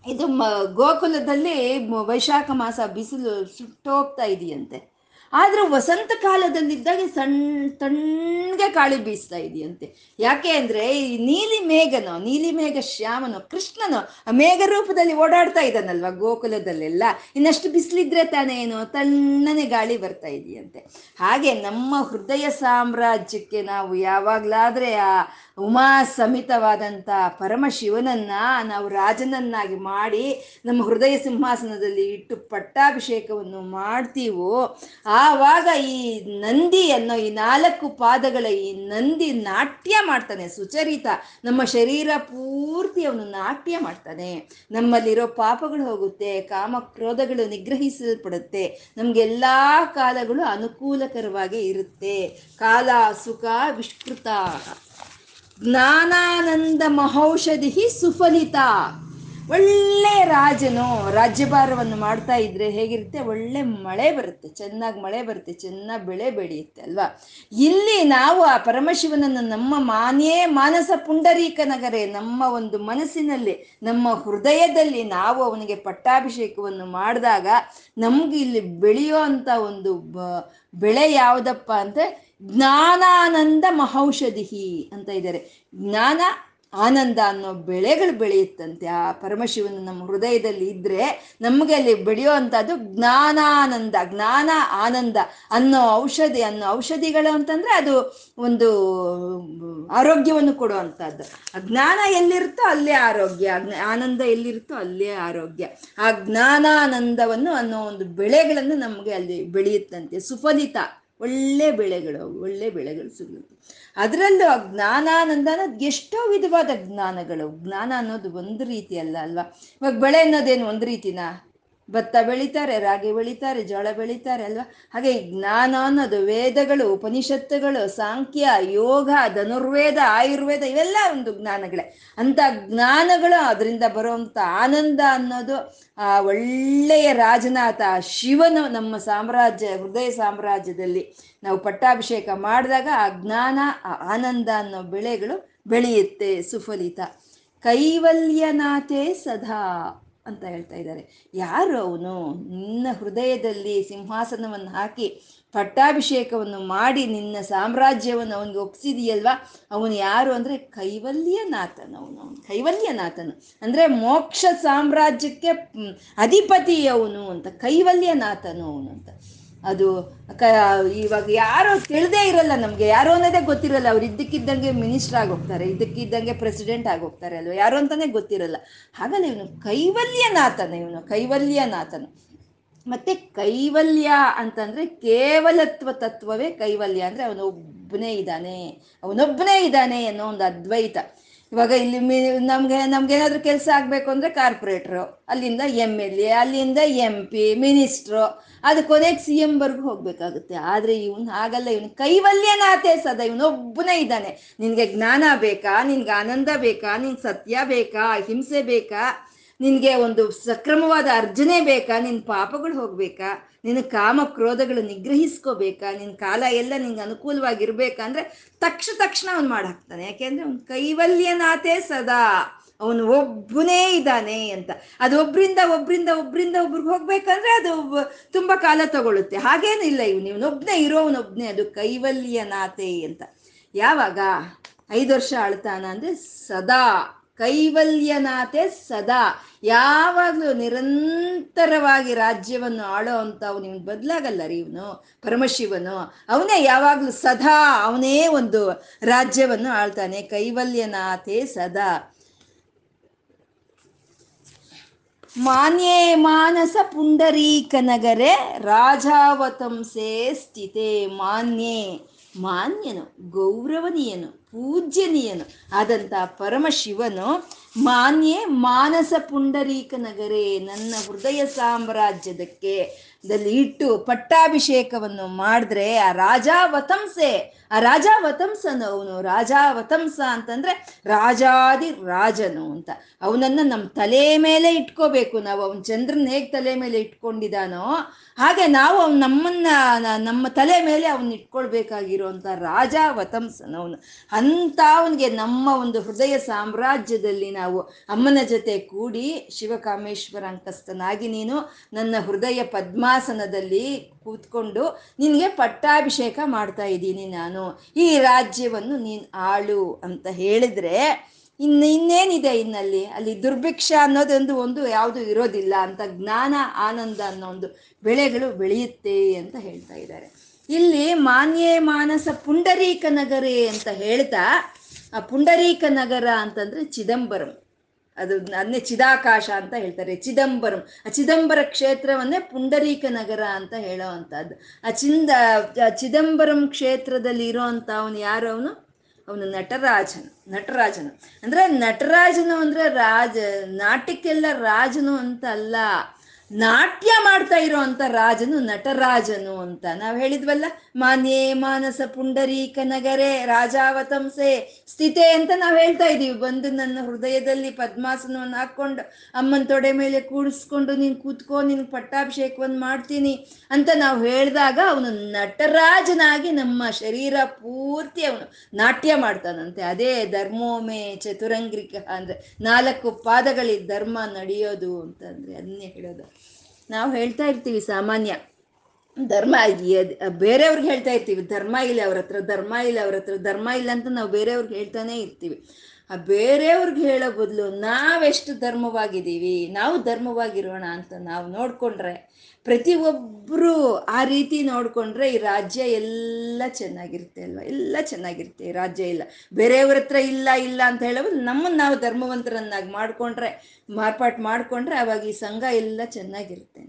ಇದು ಮ, ಗೋಕುಲದಲ್ಲಿ ವೈಶಾಖ ಮಾಸ ಬಿಸಿಲು ಸುಟ್ಟೋಗ್ತಾ ಇದೆಯಂತೆ. ಆದ್ರೆ ವಸಂತ ಕಾಲದಲ್ಲಿದ್ದಾಗ ಸಣ್ಣ ತಣ್ಣಗೆ ಗಾಳಿ ಬೀಸ್ತಾ ಇದೆಯಂತೆ. ಯಾಕೆ ಅಂದ್ರೆ ಈ ನೀಲಿ ಮೇಘನೋ, ನೀಲಿ ಮೇಘ ಶ್ಯಾಮನೋ, ಕೃಷ್ಣನೋ, ಆ ಮೇಘ ರೂಪದಲ್ಲಿ ಓಡಾಡ್ತಾ ಇದ್ದಾನಲ್ವಾ ಗೋಕುಲದಲ್ಲೆಲ್ಲ. ಇನ್ನಷ್ಟು ಬಿಸಿಲಿದ್ರೆ ತಾನೇನೋ ತಣ್ಣನೆ ಗಾಳಿ ಬರ್ತಾ ಇದೆಯಂತೆ. ಹಾಗೆ ನಮ್ಮ ಹೃದಯ ಸಾಮ್ರಾಜ್ಯಕ್ಕೆ ನಾವು ಯಾವಾಗ್ಲಾದ್ರೆ ಆ ಉಮಾ ಸಮಿತವಾದಂತ ಪರಮಶಿವನನ್ನ ನಾವು ರಾಜನನ್ನಾಗಿ ಮಾಡಿ ನಮ್ಮ ಹೃದಯ ಸಿಂಹಾಸನದಲ್ಲಿ ಇಟ್ಟು ಪಟ್ಟಾಭಿಷೇಕವನ್ನು ಮಾಡ್ತೀವೋ ಆವಾಗ ಈ ನಂದಿ ಅನ್ನೋ ಈ ನಾಲ್ಕು ಪಾದಗಳ ಈ ನಂದಿ ನಾಟ್ಯ ಮಾಡ್ತಾನೆ ಸುಚರಿತ, ನಮ್ಮ ಶರೀರ ಪೂರ್ತಿ ಅವನು ನಾಟ್ಯ ಮಾಡ್ತಾನೆ. ನಮ್ಮಲ್ಲಿರೋ ಪಾಪಗಳು ಹೋಗುತ್ತೆ, ಕಾಮ ಕ್ರೋಧಗಳು ನಿಗ್ರಹಿಸಲ್ಪಡುತ್ತೆ, ನಮ್ಗೆಲ್ಲ ಕಾಲಗಳು ಅನುಕೂಲಕರವಾಗಿ ಇರುತ್ತೆ. ಕಾಲ ಸುಖ ವಿಷ್ಕೃತ ಜ್ಞಾನಾನಂದ ಮಹೌಷಧಿ ಸುಫಲಿತ. ಒಳ್ಳೆ ರಾಜನು, ರಾಜ್ಯಭಾರವನ್ನು ಮಾಡ್ತಾ ಇದ್ರೆ ಹೇಗಿರುತ್ತೆ? ಒಳ್ಳೆ ಮಳೆ ಬರುತ್ತೆ, ಚೆನ್ನಾಗಿ ಮಳೆ ಬರುತ್ತೆ, ಚೆನ್ನಾಗಿ ಬೆಳೆ ಬೆಳೆಯುತ್ತೆ, ಅಲ್ವಾ? ಇಲ್ಲಿ ನಾವು ಆ ಪರಮಶಿವನನ್ನು ನಮ್ಮ ಮಾನೇ ಮಾನಸ ಪುಂಡರೀಕ ನಗರೇ, ನಮ್ಮ ಒಂದು ಮನಸ್ಸಿನಲ್ಲಿ, ನಮ್ಮ ಹೃದಯದಲ್ಲಿ ನಾವು ಅವನಿಗೆ ಪಟ್ಟಾಭಿಷೇಕವನ್ನು ಮಾಡಿದಾಗ ನಮ್ಗೆ ಇಲ್ಲಿ ಬೆಳೆಯೋ ಅಂತ ಒಂದು ಬೆಳೆ ಯಾವುದಪ್ಪ ಅಂದ್ರೆ ಜ್ಞಾನಾನಂದ ಮಹೌಷಧಿ ಅಂತ ಇದ್ದಾರೆ. ಜ್ಞಾನ ಆನಂದ ಅನ್ನೋ ಬೆಳೆಗಳು ಬೆಳೆಯುತ್ತಂತೆ. ಆ ಪರಮಶಿವನ ನಮ್ಮ ಹೃದಯದಲ್ಲಿ ಇದ್ರೆ ನಮಗೆ ಅಲ್ಲಿ ಬೆಳೆಯೋ ಅಂಥದ್ದು ಜ್ಞಾನಾನಂದ, ಜ್ಞಾನ ಆನಂದ ಅನ್ನೋ ಔಷಧಿ, ಅನ್ನೋ ಔಷಧಿಗಳು ಅಂತಂದ್ರೆ ಅದು ಒಂದು ಆರೋಗ್ಯವನ್ನು ಕೊಡುವಂಥದ್ದು. ಜ್ಞಾನ ಎಲ್ಲಿರುತ್ತೋ ಅಲ್ಲೇ ಆರೋಗ್ಯ ಆನಂದ ಎಲ್ಲಿರುತ್ತೋ ಅಲ್ಲೇ ಆರೋಗ್ಯ. ಆ ಜ್ಞಾನಾನಂದವನ್ನು ಅನ್ನೋ ಒಂದು ಬೆಳೆಗಳನ್ನು ನಮಗೆ ಅಲ್ಲಿ ಬೆಳೆಯುತ್ತಂತೆ. ಸುಫಲಿತ. ಒಳ್ಳೆ ಬೆಳೆಗಳು ಒಳ್ಳೆ ಬೆಳೆಗಳು ಸಿಗುತ್ತೆ ಅದರಲ್ಲೂ ಆ ಜ್ಞಾನಾನಂದ ಅನ್ನೋದು ಎಷ್ಟೋ ವಿಧವಾದ ಜ್ಞಾನಗಳು. ಜ್ಞಾನ ಅನ್ನೋದು ಒಂದು ರೀತಿ ಅಲ್ಲ ಅಲ್ವಾ? ಇವಾಗ ಬೆಳೆ ಅನ್ನೋದೇನು ಒಂದು ರೀತಿನಾ? ಭತ್ತ ಬೆಳಿತಾರೆ, ರಾಗಿ ಬೆಳಿತಾರೆ, ಜೋಳ ಬೆಳಿತಾರೆ ಅಲ್ವಾ? ಹಾಗೆ ಜ್ಞಾನ ಅನ್ನೋದು ವೇದಗಳು, ಉಪನಿಷತ್ತುಗಳು, ಸಾಂಖ್ಯ, ಯೋಗ, ಧನುರ್ವೇದ, ಆಯುರ್ವೇದ ಇವೆಲ್ಲ ಒಂದು ಜ್ಞಾನಗಳೇ. ಅಂತ ಜ್ಞಾನಗಳು ಅದರಿಂದ ಬರುವಂಥ ಆನಂದ ಅನ್ನೋದು ಆ ಒಳ್ಳೆಯ ರಾಜನಾಥ ಶಿವನು ನಮ್ಮ ಸಾಮ್ರಾಜ್ಯ, ಹೃದಯ ಸಾಮ್ರಾಜ್ಯದಲ್ಲಿ ನಾವು ಪಟ್ಟಾಭಿಷೇಕ ಮಾಡಿದಾಗ ಆ ಜ್ಞಾನ ಆನಂದ ಅನ್ನೋ ಬೆಳೆಗಳು ಬೆಳೆಯುತ್ತೆ, ಸುಫಲಿತ. ಕೈವಲ್ಯನಾಥೇ ಸದಾ. ಅಂತ ಹೇಳ್ತಾ ಇದ್ದಾರೆ. ಯಾರು ಅವನು? ನಿನ್ನ ಹೃದಯದಲ್ಲಿ ಸಿಂಹಾಸನವನ್ನು ಹಾಕಿ ಪಟ್ಟಾಭಿಷೇಕವನ್ನು ಮಾಡಿ ನಿನ್ನ ಸಾಮ್ರಾಜ್ಯವನ್ನು ಅವನಿಗೆ ಒಪ್ಸಿದೆಯಲ್ವಾ? ಅವನು ಯಾರು ಅಂದರೆ ಕೈವಲ್ಯನಾಥನು ಅವನು. ಕೈವಲ್ಯನಾಥನು. ಅಂದರೆ ಮೋಕ್ಷ ಸಾಮ್ರಾಜ್ಯಕ್ಕೆ ಅಧಿಪತಿ ಅವನು ಅಂತ, ಕೈವಲ್ಯನಾಥನು ಅವನು ಅಂತ. ಅದು ಕ, ಇವಾಗ ಯಾರೋ ತಿಳಿದೇ ಇರಲ್ಲ ನಮಗೆ, ಯಾರೋ ಅನ್ನೋದೇ ಗೊತ್ತಿರಲ್ಲ. ಅವ್ರು ಇದ್ದಕ್ಕಿದ್ದಂಗೆ ಮಿನಿಸ್ಟರ್ ಆಗೋಗ್ತಾರೆ, ಇದ್ದಕ್ಕಿದ್ದಂಗೆ ಪ್ರೆಸಿಡೆಂಟ್ ಆಗೋಗ್ತಾರೆ ಅಲ್ವ? ಯಾರು ಅಂತಾನೆ ಗೊತ್ತಿರಲ್ಲ. ಹಾಗಲ್ಲ ಇವನು, ಕೈವಲ್ಯನಾಥನ, ಇವನು ಕೈವಲ್ಯನಾಥನು. ಮತ್ತೆ ಕೈವಲ್ಯ ಅಂತಂದ್ರೆ ಕೇವಲತ್ವ ತತ್ವವೇ ಕೈವಲ್ಯ ಅಂದ್ರೆ ಅವನೊಬ್ಬನೇ ಇದ್ದಾನೆ ಅವನೊಬ್ಬನೇ ಇದ್ದಾನೆ ಅನ್ನೋ ಒಂದು ಅದ್ವೈತ. ಇವಾಗ ಇಲ್ಲಿ ಮಿ, ನಮ್ಗೆ ನಮ್ಗೇನಾದ್ರೂ ಕೆಲಸ ಆಗ್ಬೇಕು ಅಂದ್ರೆ ಕಾರ್ಪೊರೇಟ್ರು ಅಲ್ಲಿಂದ ಎಂ ಎಲ್ ಎ ಅಲ್ಲಿಂದ ಎಂ ಪಿ ಮಿನಿಸ್ಟ್ರು ಅದು ಕೊನೆಗೆ ಸಿ ಎಂ ವರ್ಗು ಹೋಗ್ಬೇಕಾಗುತ್ತೆ. ಆದ್ರೆ ಇವನು ಹಾಗಲ್ಲ, ಇವನು ಕೈವಲ್ಯನಾಥೆ ಸದಾ ಇವನೊಬ್ಬನೇ ಇದ್ದಾನೆ. ನಿನ್ಗೆ ಜ್ಞಾನ ಬೇಕಾ, ನಿನ್ಗೆ ಆನಂದ ಬೇಕಾ ನಿನ್ಗೆ ಸತ್ಯ ಬೇಕಾ, ಹಿಂಸೆ ಬೇಕಾ? ನಿನಗೆ ಒಂದು ಸಕ್ರಮವಾದ ಅರ್ಜನೆ ಬೇಕಾ? ನಿನ್ನ ಪಾಪಗಳು ಹೋಗ್ಬೇಕಾ? ನಿನ್ನ ಕಾಮ ಕ್ರೋಧಗಳು ನಿಗ್ರಹಿಸ್ಕೋಬೇಕಾ? ನಿನ್ನ ಕಾಲ ಎಲ್ಲ ನಿನ್ಗೆ ಅನುಕೂಲವಾಗಿರ್ಬೇಕಾ? ಅಂದ್ರೆ ತಕ್ಷಣ ಅವ್ನು ಮಾಡಾಕ್ತಾನೆ ಯಾಕೆಂದ್ರೆ ಅವ್ನು ಕೈವಲ್ಯನಾಥೇ ಸದಾ. ಅವನು ಒಬ್ಬನೇ ಇದ್ದಾನೆ ಅಂತ. ಅದು ಒಬ್ರಿಂದ ಒಬ್ರಿಂದ ಒಬ್ರಿಂದ ಒಬ್ರಿಗೆ ಹೋಗ್ಬೇಕಂದ್ರೆ ಅದು ತುಂಬಾ ಕಾಲ ತಗೊಳುತ್ತೆ. ಹಾಗೇನಿಲ್ಲ ಇವನು. ಇವನೊಬ್ನೇ ಇರೋವನೊಬ್ನೇ ಅದು ಕೈವಲ್ಯನಾಥೆ ಅಂತ. ಯಾವಾಗ? ಐದು ವರ್ಷ ಅಳ್ತಾನ ಅಂದ್ರೆ ಸದಾ. ಕೈವಲ್ಯನಾಥೆ ಸದಾ. ಯಾವಾಗಲೂ ನಿರಂತರವಾಗಿ ರಾಜ್ಯವನ್ನು ಆಳೋ ಅಂತ ಅವನು ಬದಲಾಗಲ್ಲ ರೀ ಇವನು, ಪರಮಶಿವನು. ಅವನೇ ಯಾವಾಗಲೂ ಸದಾ ಅವನೇ ಒಂದು ರಾಜ್ಯವನ್ನು ಆಳ್ತಾನೆ. ಕೈವಲ್ಯನಾಥೆ ಸದಾ. ಮಾನ್ಯೇ ಮಾನಸ ಪುಂಡರೀಕ ನಗರೆ ರಾಜಾವತಂಸೆ ಸ್ಥಿತೆ ಮಾನ್ಯೇ. ಮಾನ್ಯನು, ಗೌರವನೀಯನು, ಪೂಜ್ಯನೀಯನು ಆದಂಥ ಪರಮಶಿವನು, ಮಾನ್ಯೇ ಮಾನಸ ಪುಂಡರೀಕ ನಗರೇ ನನ್ನ ಹೃದಯ ಸಾಮ್ರಾಜ್ಯದಕ್ಕೆ. ದಲ್ಲಿ ಇಟ್ಟು ಪಟ್ಟಾಭಿಷೇಕವನ್ನು ಮಾಡಿದ್ರೆ ಆ ರಾಜ ವತಂಸೆ ಆ ರಾಜ ವತಂಸನು ಅವನು, ರಾಜ ವತಂಸ ಅಂತಂದ್ರೆ ರಾಜಾದಿ ರಾಜನು ಅಂತ. ಅವನನ್ನ ನಮ್ಮ ತಲೆ ಮೇಲೆ ಇಟ್ಕೋಬೇಕು. ನಾವು ಅವನ ಚಂದ್ರನ ಹೇಗೆ ತಲೆ ಮೇಲೆ ಇಟ್ಕೊಂಡಿದ್ದಾನೋ ಹಾಗೆ ನಾವು ಅವ್ನು ನಮ್ಮನ್ನ, ನಮ್ಮ ತಲೆ ಮೇಲೆ ಅವನ್ ಇಟ್ಕೊಳ್ಬೇಕಾಗಿರುವಂತ ರಾಜ ವತಂಸನ ಅವನು. ಅಂತ ಅವನಿಗೆ ನಮ್ಮ ಒಂದು ಹೃದಯ ಸಾಮ್ರಾಜ್ಯದಲ್ಲಿ ನಾವು ಅಮ್ಮನ ಜೊತೆ ಕೂಡಿ ಶಿವಕಾಮೇಶ್ವರ ಅಂಕಸ್ತನಾಗಿ ನೀನು ನನ್ನ ಹೃದಯ ಪದ್ಮಾಸನದಲ್ಲಿ ಕೂತ್ಕೊಂಡು ನಿನಗೆ ಪಟ್ಟಾಭಿಷೇಕ ಮಾಡ್ತಾ ಇದ್ದೀನಿ ನಾನು. ಈ ರಾಜ್ಯವನ್ನು ನೀನು ಆಳು ಅಂತ ಹೇಳಿದ್ರೆ ಇನ್ನು ಇನ್ನೇನಿದೆ ಇನ್ನಲ್ಲಿ? ಅಲ್ಲಿ ದುರ್ಭಿಕ್ಷ ಅನ್ನೋದೊಂದು ಒಂದು ಯಾವುದು ಇರೋದಿಲ್ಲ ಅಂತ ಜ್ಞಾನ, ಆನಂದ ಅನ್ನೋ ಒಂದು ಬೆಳೆಗಳು ಬೆಳೆಯುತ್ತೆ ಅಂತ ಹೇಳ್ತಾ ಇದ್ದಾರೆ. ಇಲ್ಲಿ ಮಾನ್ಯೇ ಮಾನಸ ಪುಂಡರೀಕ ನಗರೇ ಅಂತ ಹೇಳ್ತಾ, ಆ ಪುಂಡರೀಕ ನಗರ ಅಂತಂದ್ರೆ ಚಿದಂಬರಂ. ಅದು ಅದನ್ನೇ ಚಿದಾಕಾಶ ಅಂತ ಹೇಳ್ತಾರೆ, ಚಿದಂಬರಂ. ಆ ಚಿದಂಬರ ಕ್ಷೇತ್ರವನ್ನೇ ಪುಂಡರೀಕ ನಗರ ಅಂತ ಹೇಳೋ ಅಂಥದ್ದು. ಆ ಚಿಂದ ಚಿದಂಬರಂ ಕ್ಷೇತ್ರದಲ್ಲಿ ಇರೋ ಅಂತ ಅವನು ಯಾರು ಅವನು? ಅವನು ನಟರಾಜನು ನಟರಾಜನು. ಅಂದ್ರೆ ನಟರಾಜನು ಅಂದ್ರೆ ರಾಜ, ನಾಟ್ಯಕ್ಕೆಲ್ಲ ರಾಜನು ಅಂತ ಅಲ್ಲ. ನಾಟ್ಯ ಮಾಡ್ತಾ ಇರೋ ಅಂತ ರಾಜನು, ನಟರಾಜನು ಅಂತ ನಾವ್ ಹೇಳಿದ್ವಲ್ಲ? ಮಾನ್ಯೇ ಮಾನಸ ಪುಂಡರೀಕ ನಗರೆ ರಾಜಾವತಂಸೆ, ಸ್ಥಿತೆ ಅಂತ ನಾವ್ ಹೇಳ್ತಾ ಇದೀವಿ. ಬಂದು ನನ್ನ ಹೃದಯದಲ್ಲಿ ಪದ್ಮಾಸನವನ್ನು ಹಾಕೊಂಡು ಅಮ್ಮನ ತೊಡೆ ಮೇಲೆ ಕೂಡಿಸ್ಕೊಂಡು ನೀನ್ ಕೂತ್ಕೋ, ನಿನ್ ಪಟ್ಟಾಭಿಷೇಕವನ್ನು ಮಾಡ್ತೀನಿ ಅಂತ ನಾವು ಹೇಳಿದಾಗ ಅವನು ನಟರಾಜನಾಗಿ ನಮ್ಮ ಶರೀರ ಪೂರ್ತಿ ಅವನು ನಾಟ್ಯ ಮಾಡ್ತಾನಂತೆ. ಅದೇ ಧರ್ಮೋಮೆ ಚತುರಂಗ್ರಿಕ ಅಂದ್ರೆ ನಾಲ್ಕು ಪಾದಗಳಿ ಧರ್ಮ ನಡೆಯೋದು ಅಂತಂದ್ರೆ ಅದನ್ನೇ ಹೇಳೋದು. ನಾವು ಹೇಳ್ತಾ ಇರ್ತೀವಿ ಸಾಮಾನ್ಯ ಧರ್ಮ ಬೇರೆಯವ್ರಿಗೆ ಹೇಳ್ತಾ ಇರ್ತೀವಿ. ಧರ್ಮ ಇಲ್ಲ ಅವ್ರ ಹತ್ರ, ಧರ್ಮ ಇಲ್ಲ ಅವ್ರ ಹತ್ರ, ಧರ್ಮ ಇಲ್ಲ ಅಂತ ನಾವು ಬೇರೆಯವ್ರಿಗೆ ಹೇಳ್ತಾನೆ ಇರ್ತೀವಿ. ಆ ಬೇರೆಯವ್ರಿಗೆ ಹೇಳೋ ಬದಲು ನಾವೆಷ್ಟು ಧರ್ಮವಾಗಿದ್ದೀವಿ, ನಾವು ಧರ್ಮವಾಗಿರೋಣ ಅಂತ ನಾವು ನೋಡ್ಕೊಂಡ್ರೆ ಪ್ರತಿಯೊಬ್ಬರು ಆ ರೀತಿ ನೋಡಿಕೊಂಡ್ರೆ ಈ ರಾಜ್ಯ ಎಲ್ಲ ಚೆನ್ನಾಗಿರುತ್ತೆ ಅಲ್ವಾ? ಎಲ್ಲ ಚೆನ್ನಾಗಿರುತ್ತೆ ಈ ರಾಜ್ಯ ಇಲ್ಲ ಬೇರೆಯವ್ರ ಹತ್ರ ಇಲ್ಲ ಇಲ್ಲ ಅಂತ ಹೇಳೋದು ನಮ್ಮನ್ನು ನಾವು ಧರ್ಮವಂತರನ್ನಾಗಿ ಮಾಡ್ಕೊಂಡ್ರೆ, ಮಾರ್ಪಾಟ್ ಮಾಡ್ಕೊಂಡ್ರೆ ಅವಾಗ ಈ ಸಂಘ ಎಲ್ಲ ಚೆನ್ನಾಗಿರುತ್ತೆ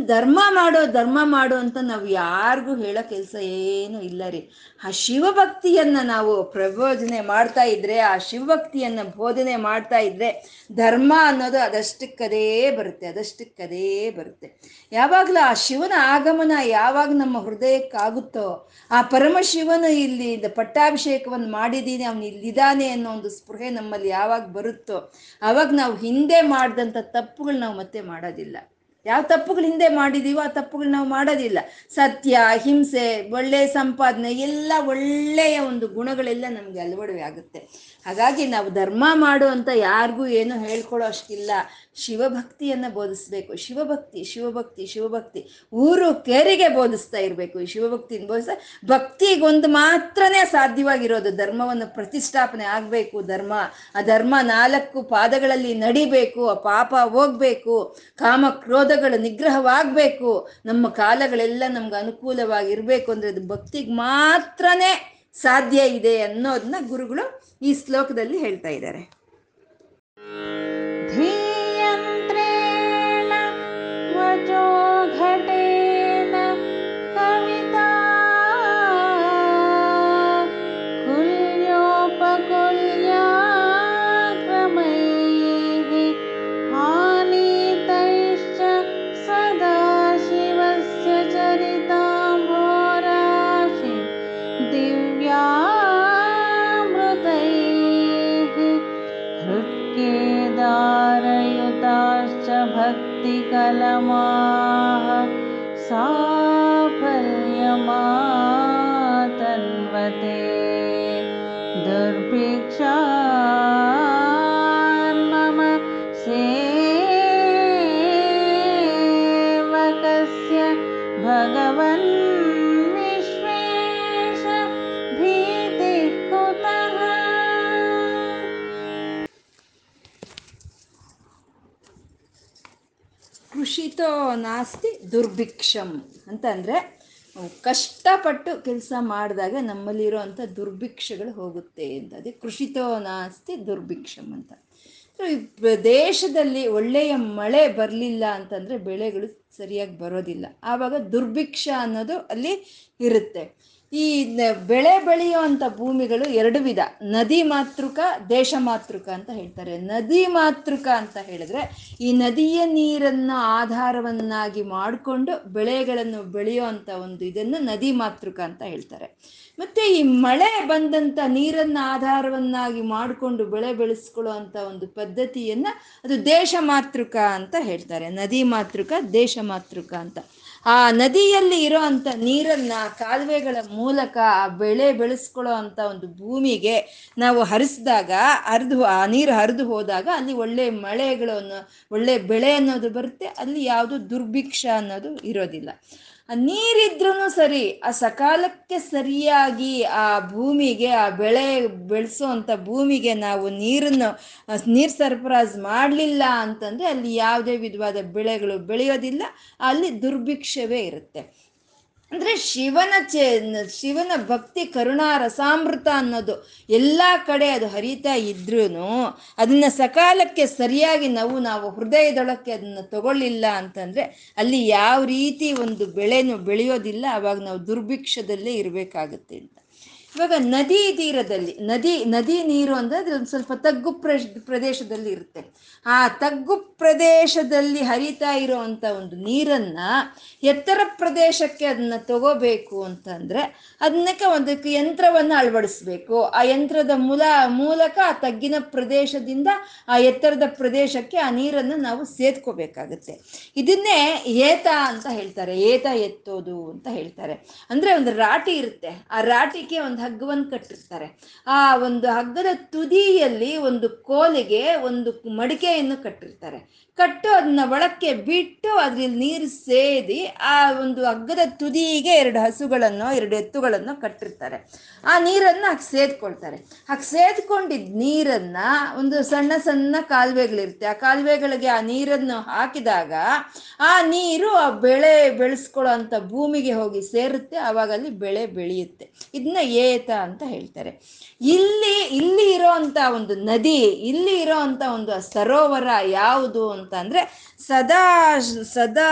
ಧರ್ಮ ಮಾಡೋ, ಧರ್ಮ ಮಾಡು ಅಂತ ನಾವು ಯಾರಿಗೂ ಹೇಳೋ ಕೆಲಸ ಏನು ಇಲ್ಲ ರೀ. ಆ ಶಿವಭಕ್ತಿಯನ್ನ ನಾವು ಪ್ರಬೋಧನೆ ಮಾಡ್ತಾ ಇದ್ರೆ, ಆ ಶಿವಭಕ್ತಿಯನ್ನ ಬೋಧನೆ ಮಾಡ್ತಾ ಇದ್ರೆ ಧರ್ಮ ಅನ್ನೋದು ಅದಷ್ಟಕ್ಕದೇ ಬರುತ್ತೆ ಅದಷ್ಟಕ್ಕದೇ ಬರುತ್ತೆ. ಯಾವಾಗಲೂ ಆ ಶಿವನ ಆಗಮನ ಯಾವಾಗ ನಮ್ಮ ಹೃದಯಕ್ಕಾಗುತ್ತೋ, ಆ ಪರಮಶಿವನು ಇಲ್ಲಿ ಪಟ್ಟಾಭಿಷೇಕವನ್ನು ಮಾಡಿದ್ದೀನಿ ಅವನು ಇಲ್ಲಿದ್ದಾನೆ ಅನ್ನೋ ಒಂದು ಸ್ಪೃಹೆ ನಮ್ಮಲ್ಲಿ ಯಾವಾಗ ಬರುತ್ತೋ ಆವಾಗ ನಾವು ಹಿಂದೆ ಮಾಡಿದಂಥ ತಪ್ಪುಗಳು ನಾವು ಮತ್ತೆ ಮಾಡೋದಿಲ್ಲ. ಯಾವ ತಪ್ಪುಗಳು ಹಿಂದೆ ಮಾಡಿದೀವೋ ಆ ತಪ್ಪುಗಳು ನಾವು ಮಾಡೋದಿಲ್ಲ. ಸತ್ಯ, ಹಿಂಸೆ ಒಳ್ಳೆಯ ಸಂಪಾದನೆ, ಎಲ್ಲ ಒಳ್ಳೆಯ ಒಂದು ಗುಣಗಳೆಲ್ಲ ನಮಗೆ ಅಳವಡವೆ ಆಗುತ್ತೆ. ಹಾಗಾಗಿ ನಾವು ಧರ್ಮ ಮಾಡು ಅಂತ ಯಾರಿಗೂ ಏನು ಹೇಳ್ಕೊಳ್ಳೋ ಅಷ್ಟಿಲ್ಲ. ಶಿವಭಕ್ತಿಯನ್ನು ಬೋಧಿಸ್ಬೇಕು. ಶಿವಭಕ್ತಿ ಶಿವಭಕ್ತಿ ಶಿವಭಕ್ತಿ. ಊರು ಕೇರಿಗೆ ಬೋಧಿಸ್ತಾ ಇರಬೇಕು. ಈ ಶಿವಭಕ್ತಿನ ಬೋಧಿಸ ಭಕ್ತಿಗೊಂದು ಮಾತ್ರನೇ ಸಾಧ್ಯವಾಗಿರೋದು. ಧರ್ಮವನ್ನು ಪ್ರತಿಷ್ಠಾಪನೆ ಆಗಬೇಕು ಧರ್ಮ. ಆ ಧರ್ಮ ನಾಲ್ಕು ಪಾದಗಳಲ್ಲಿ ನಡಿಬೇಕು, ಆ ಪಾಪ ಹೋಗ್ಬೇಕು, ಕಾಮ ಕ್ರೋಧಗಳ ನಿಗ್ರಹವಾಗಬೇಕು. ನಮ್ಮ ಕಾಲಗಳೆಲ್ಲ ನಮ್ಗೆ ಅನುಕೂಲವಾಗಿರಬೇಕು ಅಂದರೆ ಅದು ಭಕ್ತಿಗೆ ಮಾತ್ರನೇ ಸಾಧ್ಯ ಇದೆ ಅನ್ನೋದನ್ನ ಗುರುಗಳು ಈ ಶ್ಲೋಕದಲ್ಲಿ ಹೇಳ್ತಾ ಇದ್ದಾರೆ. कलमा साफल्यमा ನಾಸ್ತಿ ದುರ್ಭಿಕ್ಷಂ ಅಂತಂದರೆ ಕಷ್ಟಪಟ್ಟು ಕೆಲಸ ಮಾಡಿದಾಗ ನಮ್ಮಲ್ಲಿರುವಂಥ ದುರ್ಭಿಕ್ಷಗಳು ಹೋಗುತ್ತೆ ಅಂತ. ಅದೇ ಕೃಷಿತೋ ನಾಸ್ತಿ ದುರ್ಭಿಕ್ಷಂ ಅಂತ. ದೇಶದಲ್ಲಿ ಒಳ್ಳೆಯ ಮಳೆ ಬರಲಿಲ್ಲ ಅಂತಂದರೆ ಬೆಳೆಗಳು ಸರಿಯಾಗಿ ಬರೋದಿಲ್ಲ. ಆವಾಗ ದುರ್ಭಿಕ್ಷ ಅನ್ನೋದು ಅಲ್ಲಿ ಇರುತ್ತೆ. ಈ ಬೆಳೆ ಬೆಳೆಯುವಂಥ ಭೂಮಿಗಳು ಎರಡು ವಿಧ. ನದಿ ಮಾತೃಕ, ದೇಶ ಮಾತೃಕ ಅಂತ ಹೇಳ್ತಾರೆ. ನದಿ ಮಾತೃಕ ಅಂತ ಹೇಳಿದ್ರೆ ಈ ನದಿಯ ನೀರನ್ನು ಆಧಾರವನ್ನಾಗಿ ಮಾಡಿಕೊಂಡು ಬೆಳೆಗಳನ್ನು ಬೆಳೆಯುವಂಥ ಒಂದು ಇದನ್ನು ನದಿ ಮಾತೃಕ ಅಂತ ಹೇಳ್ತಾರೆ. ಮತ್ತೆ ಈ ಮಳೆ ಬಂದಂತ ನೀರನ್ನ ಆಧಾರವನ್ನಾಗಿ ಮಾಡಿಕೊಂಡು ಬೆಳೆ ಬೆಳೆಸ್ಕೊಳ್ಳೋ ಅಂತ ಒಂದು ಪದ್ಧತಿಯನ್ನ ಅದು ದೇಶ ಮಾತೃಕ ಅಂತ ಹೇಳ್ತಾರೆ. ನದಿ ಮಾತೃಕ, ದೇಶ ಮಾತೃಕ ಅಂತ. ಆ ನದಿಯಲ್ಲಿ ಇರೋ ಅಂತ ನೀರನ್ನ, ಕಾಲುವೆಗಳ ಮೂಲಕ ಆ ಬೆಳೆ ಬೆಳೆಸ್ಕೊಳ್ಳೋ ಅಂತ ಒಂದು ಭೂಮಿಗೆ ನಾವು ಹರಿಸಿದಾಗ, ಹರಿದು, ಆ ನೀರು ಹರಿದು ಹೋದಾಗ ಅಲ್ಲಿ ಒಳ್ಳೆ ಮಳೆಗಳು ಒಳ್ಳೆ ಬೆಳೆ ಅನ್ನೋದು ಬರುತ್ತೆ. ಅಲ್ಲಿ ಯಾವುದು ದುರ್ಭಿಕ್ಷ ಅನ್ನೋದು ಇರೋದಿಲ್ಲ. ನೀರಿದ್ರೂ ಸರಿ, ಆ ಸಕಾಲಕ್ಕೆ ಸರಿಯಾಗಿ ಆ ಭೂಮಿಗೆ, ಆ ಬೆಳೆ ಬೆಳೆಸುವಂಥ ಭೂಮಿಗೆ ನಾವು ನೀರನ್ನು ನೀರು ಸರಬರಾಜು ಮಾಡಲಿಲ್ಲ ಅಂತಂದರೆ ಅಲ್ಲಿ ಯಾವುದೇ ವಿಧವಾದ ಬೆಳೆಗಳು ಬೆಳೆಯೋದಿಲ್ಲ, ಅಲ್ಲಿ ದುರ್ಭಿಕ್ಷವೇ ಇರುತ್ತೆ. ಅಂದರೆ ಶಿವನ ಚೇ, ಶಿವನ ಭಕ್ತಿ, ಕರುಣಾ, ರಸಾಮೃತ ಅನ್ನೋದು ಎಲ್ಲ ಕಡೆ ಅದು ಹರಿತಾ ಇದ್ರೂ ಅದನ್ನು ಸಕಾಲಕ್ಕೆ ಸರಿಯಾಗಿ ನಾವು ನಾವು ಹೃದಯದೊಳಕ್ಕೆ ಅದನ್ನು ತಗೊಳ್ಳಿಲ್ಲ ಅಂತಂದರೆ ಅಲ್ಲಿ ಯಾವ ರೀತಿ ಒಂದು ಬೆಳೆನೂ ಬೆಳೆಯೋದಿಲ್ಲ, ಅವಾಗ ನಾವು ದುರ್ಭಿಕ್ಷದಲ್ಲೇ ಇರಬೇಕಾಗುತ್ತೆ ಅಂತ. ಇವಾಗ ನದಿ ತೀರದಲ್ಲಿ, ನದಿ ನದಿ ನೀರು ಅಂದರೆ ಅದು ಒಂದು ಸ್ವಲ್ಪ ತಗ್ಗು ಪ್ರದೇಶ ಪ್ರದೇಶದಲ್ಲಿ ಇರುತ್ತೆ. ಆ ತಗ್ಗು ಪ್ರದೇಶದಲ್ಲಿ ಹರಿತಾ ಇರುವಂತ ಒಂದು ನೀರನ್ನು ಎತ್ತರ ಪ್ರದೇಶಕ್ಕೆ ಅದನ್ನ ತಗೋಬೇಕು ಅಂತಂದರೆ ಅದನ್ನಕ್ಕೆ ಒಂದಕ್ಕೆ ಯಂತ್ರವನ್ನು ಅಳವಡಿಸ್ಬೇಕು. ಆ ಯಂತ್ರದ ಮೂಲ, ಮೂಲಕ ಆ ತಗ್ಗಿನ ಪ್ರದೇಶದಿಂದ ಆ ಎತ್ತರದ ಪ್ರದೇಶಕ್ಕೆ ಆ ನೀರನ್ನು ನಾವು ಸೇದ್ಕೋಬೇಕಾಗತ್ತೆ. ಇದನ್ನೇ ಏತ ಅಂತ ಹೇಳ್ತಾರೆ. ಏತ ಎತ್ತೋದು ಅಂತ ಹೇಳ್ತಾರೆ. ಅಂದರೆ ಒಂದು ರಾಟಿ ಇರುತ್ತೆ. ಆ ರಾಟಿಗೆ ಒಂದು ಹಗ್ಗವನ್ನು ಕಟ್ಟಿರ್ತಾರೆ. ಆ ಒಂದು ಹಗ್ಗದ ತುದಿಯಲ್ಲಿ ಒಂದು ಕೋಲಿಗೆ ಒಂದು ಮಡಿಕೆಯನ್ನು ಕಟ್ಟಿರ್ತಾರೆ. ಕಟ್ಟು ಅದನ್ನ ಒಳಕ್ಕೆ ಬಿಟ್ಟು ಅದ್ರಲ್ಲಿ ನೀರು ಸೇದಿ ಆ ಒಂದು ಹಗ್ಗದ ತುದಿಗೆ ಎರಡು ಹಸುಗಳನ್ನು, ಎರಡು ಎತ್ತುಗಳನ್ನು ಕಟ್ಟಿರ್ತಾರೆ. ಆ ನೀರನ್ನು ಹಾಗೆ ಸೇದ್ಕೊಳ್ತಾರೆ. ಹಾಗೆ ಸೇದ್ಕೊಂಡಿದ್ದ ನೀರನ್ನ ಒಂದು ಸಣ್ಣ ಸಣ್ಣ ಕಾಲುವೆಗಳಿರುತ್ತೆ. ಆ ಕಾಲುವೆಗಳಿಗೆ ಆ ನೀರನ್ನು ಹಾಕಿದಾಗ ಆ ನೀರು ಆ ಬೆಳೆ ಬೆಳೆಸ್ಕೊಳ್ಳೋ ಅಂಥ ಭೂಮಿಗೆ ಹೋಗಿ ಸೇರುತ್ತೆ. ಆವಾಗ ಅಲ್ಲಿ ಬೆಳೆ ಬೆಳೆಯುತ್ತೆ. ಇದನ್ನ ಏತ ಅಂತ ಹೇಳ್ತಾರೆ. ಇಲ್ಲಿ ಇಲ್ಲಿ ಇರೋ ಒಂದು ನದಿ, ಇಲ್ಲಿ ಇರೋ ಒಂದು ಒಂದು ಸರೋವರ ಯಾವುದು ಅಂತ ಅಂದರೆ ಸದಾ ಸದಾ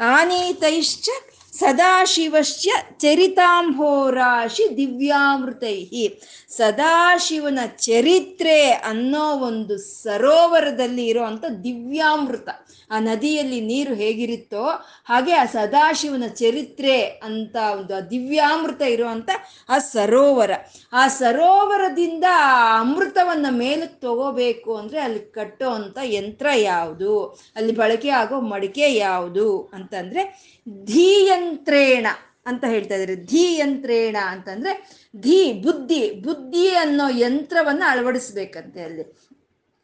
ಆನೀತೈಶ್ಚ ಸದಾಶಿವಶ್ಚ ಚರಿತಾಂಭೋರಾಶಿ ದಿವ್ಯಾಮೃತೈ ಸದಾಶಿವನ ಚರಿತ್ರೆ ಅನ್ನೋ ಒಂದು ಸರೋವರದಲ್ಲಿ ಇರುವಂತ ದಿವ್ಯಾಮೃತ. ಆ ನದಿಯಲ್ಲಿ ನೀರು ಹೇಗಿರುತ್ತೋ ಹಾಗೆ ಆ ಸದಾಶಿವನ ಚರಿತ್ರೆ ಅಂತ ಒಂದು ದಿವ್ಯಾಮೃತ ಇರುವಂತ ಆ ಸರೋವರ. ಆ ಸರೋವರದಿಂದ ಆ ಅಮೃತವನ್ನ ಮೇಲಕ್ಕೆ ತಗೋಬೇಕು ಅಂದ್ರೆ ಅಲ್ಲಿ ಕಟ್ಟೋ ಅಂತ ಯಂತ್ರ ಯಾವುದು? ಅಲ್ಲಿ ಬಳಕೆ ಆಗೋ ಮಡಿಕೆ ಯಾವುದು ಅಂತಂದ್ರೆ ಧೀಯಂತ್ರೇಣ ಅಂತ ಹೇಳ್ತಾ ಇದ್ದಾರೆ. ಧೀಯಂತ್ರೇಣ ಅಂತಂದ್ರೆ ಧೀ, ಬುದ್ಧಿ ಬುದ್ಧಿ ಅನ್ನೋ ಯಂತ್ರವನ್ನ ಅಳವಡಿಸ್ಬೇಕಂತೆ ಅಲ್ಲಿ.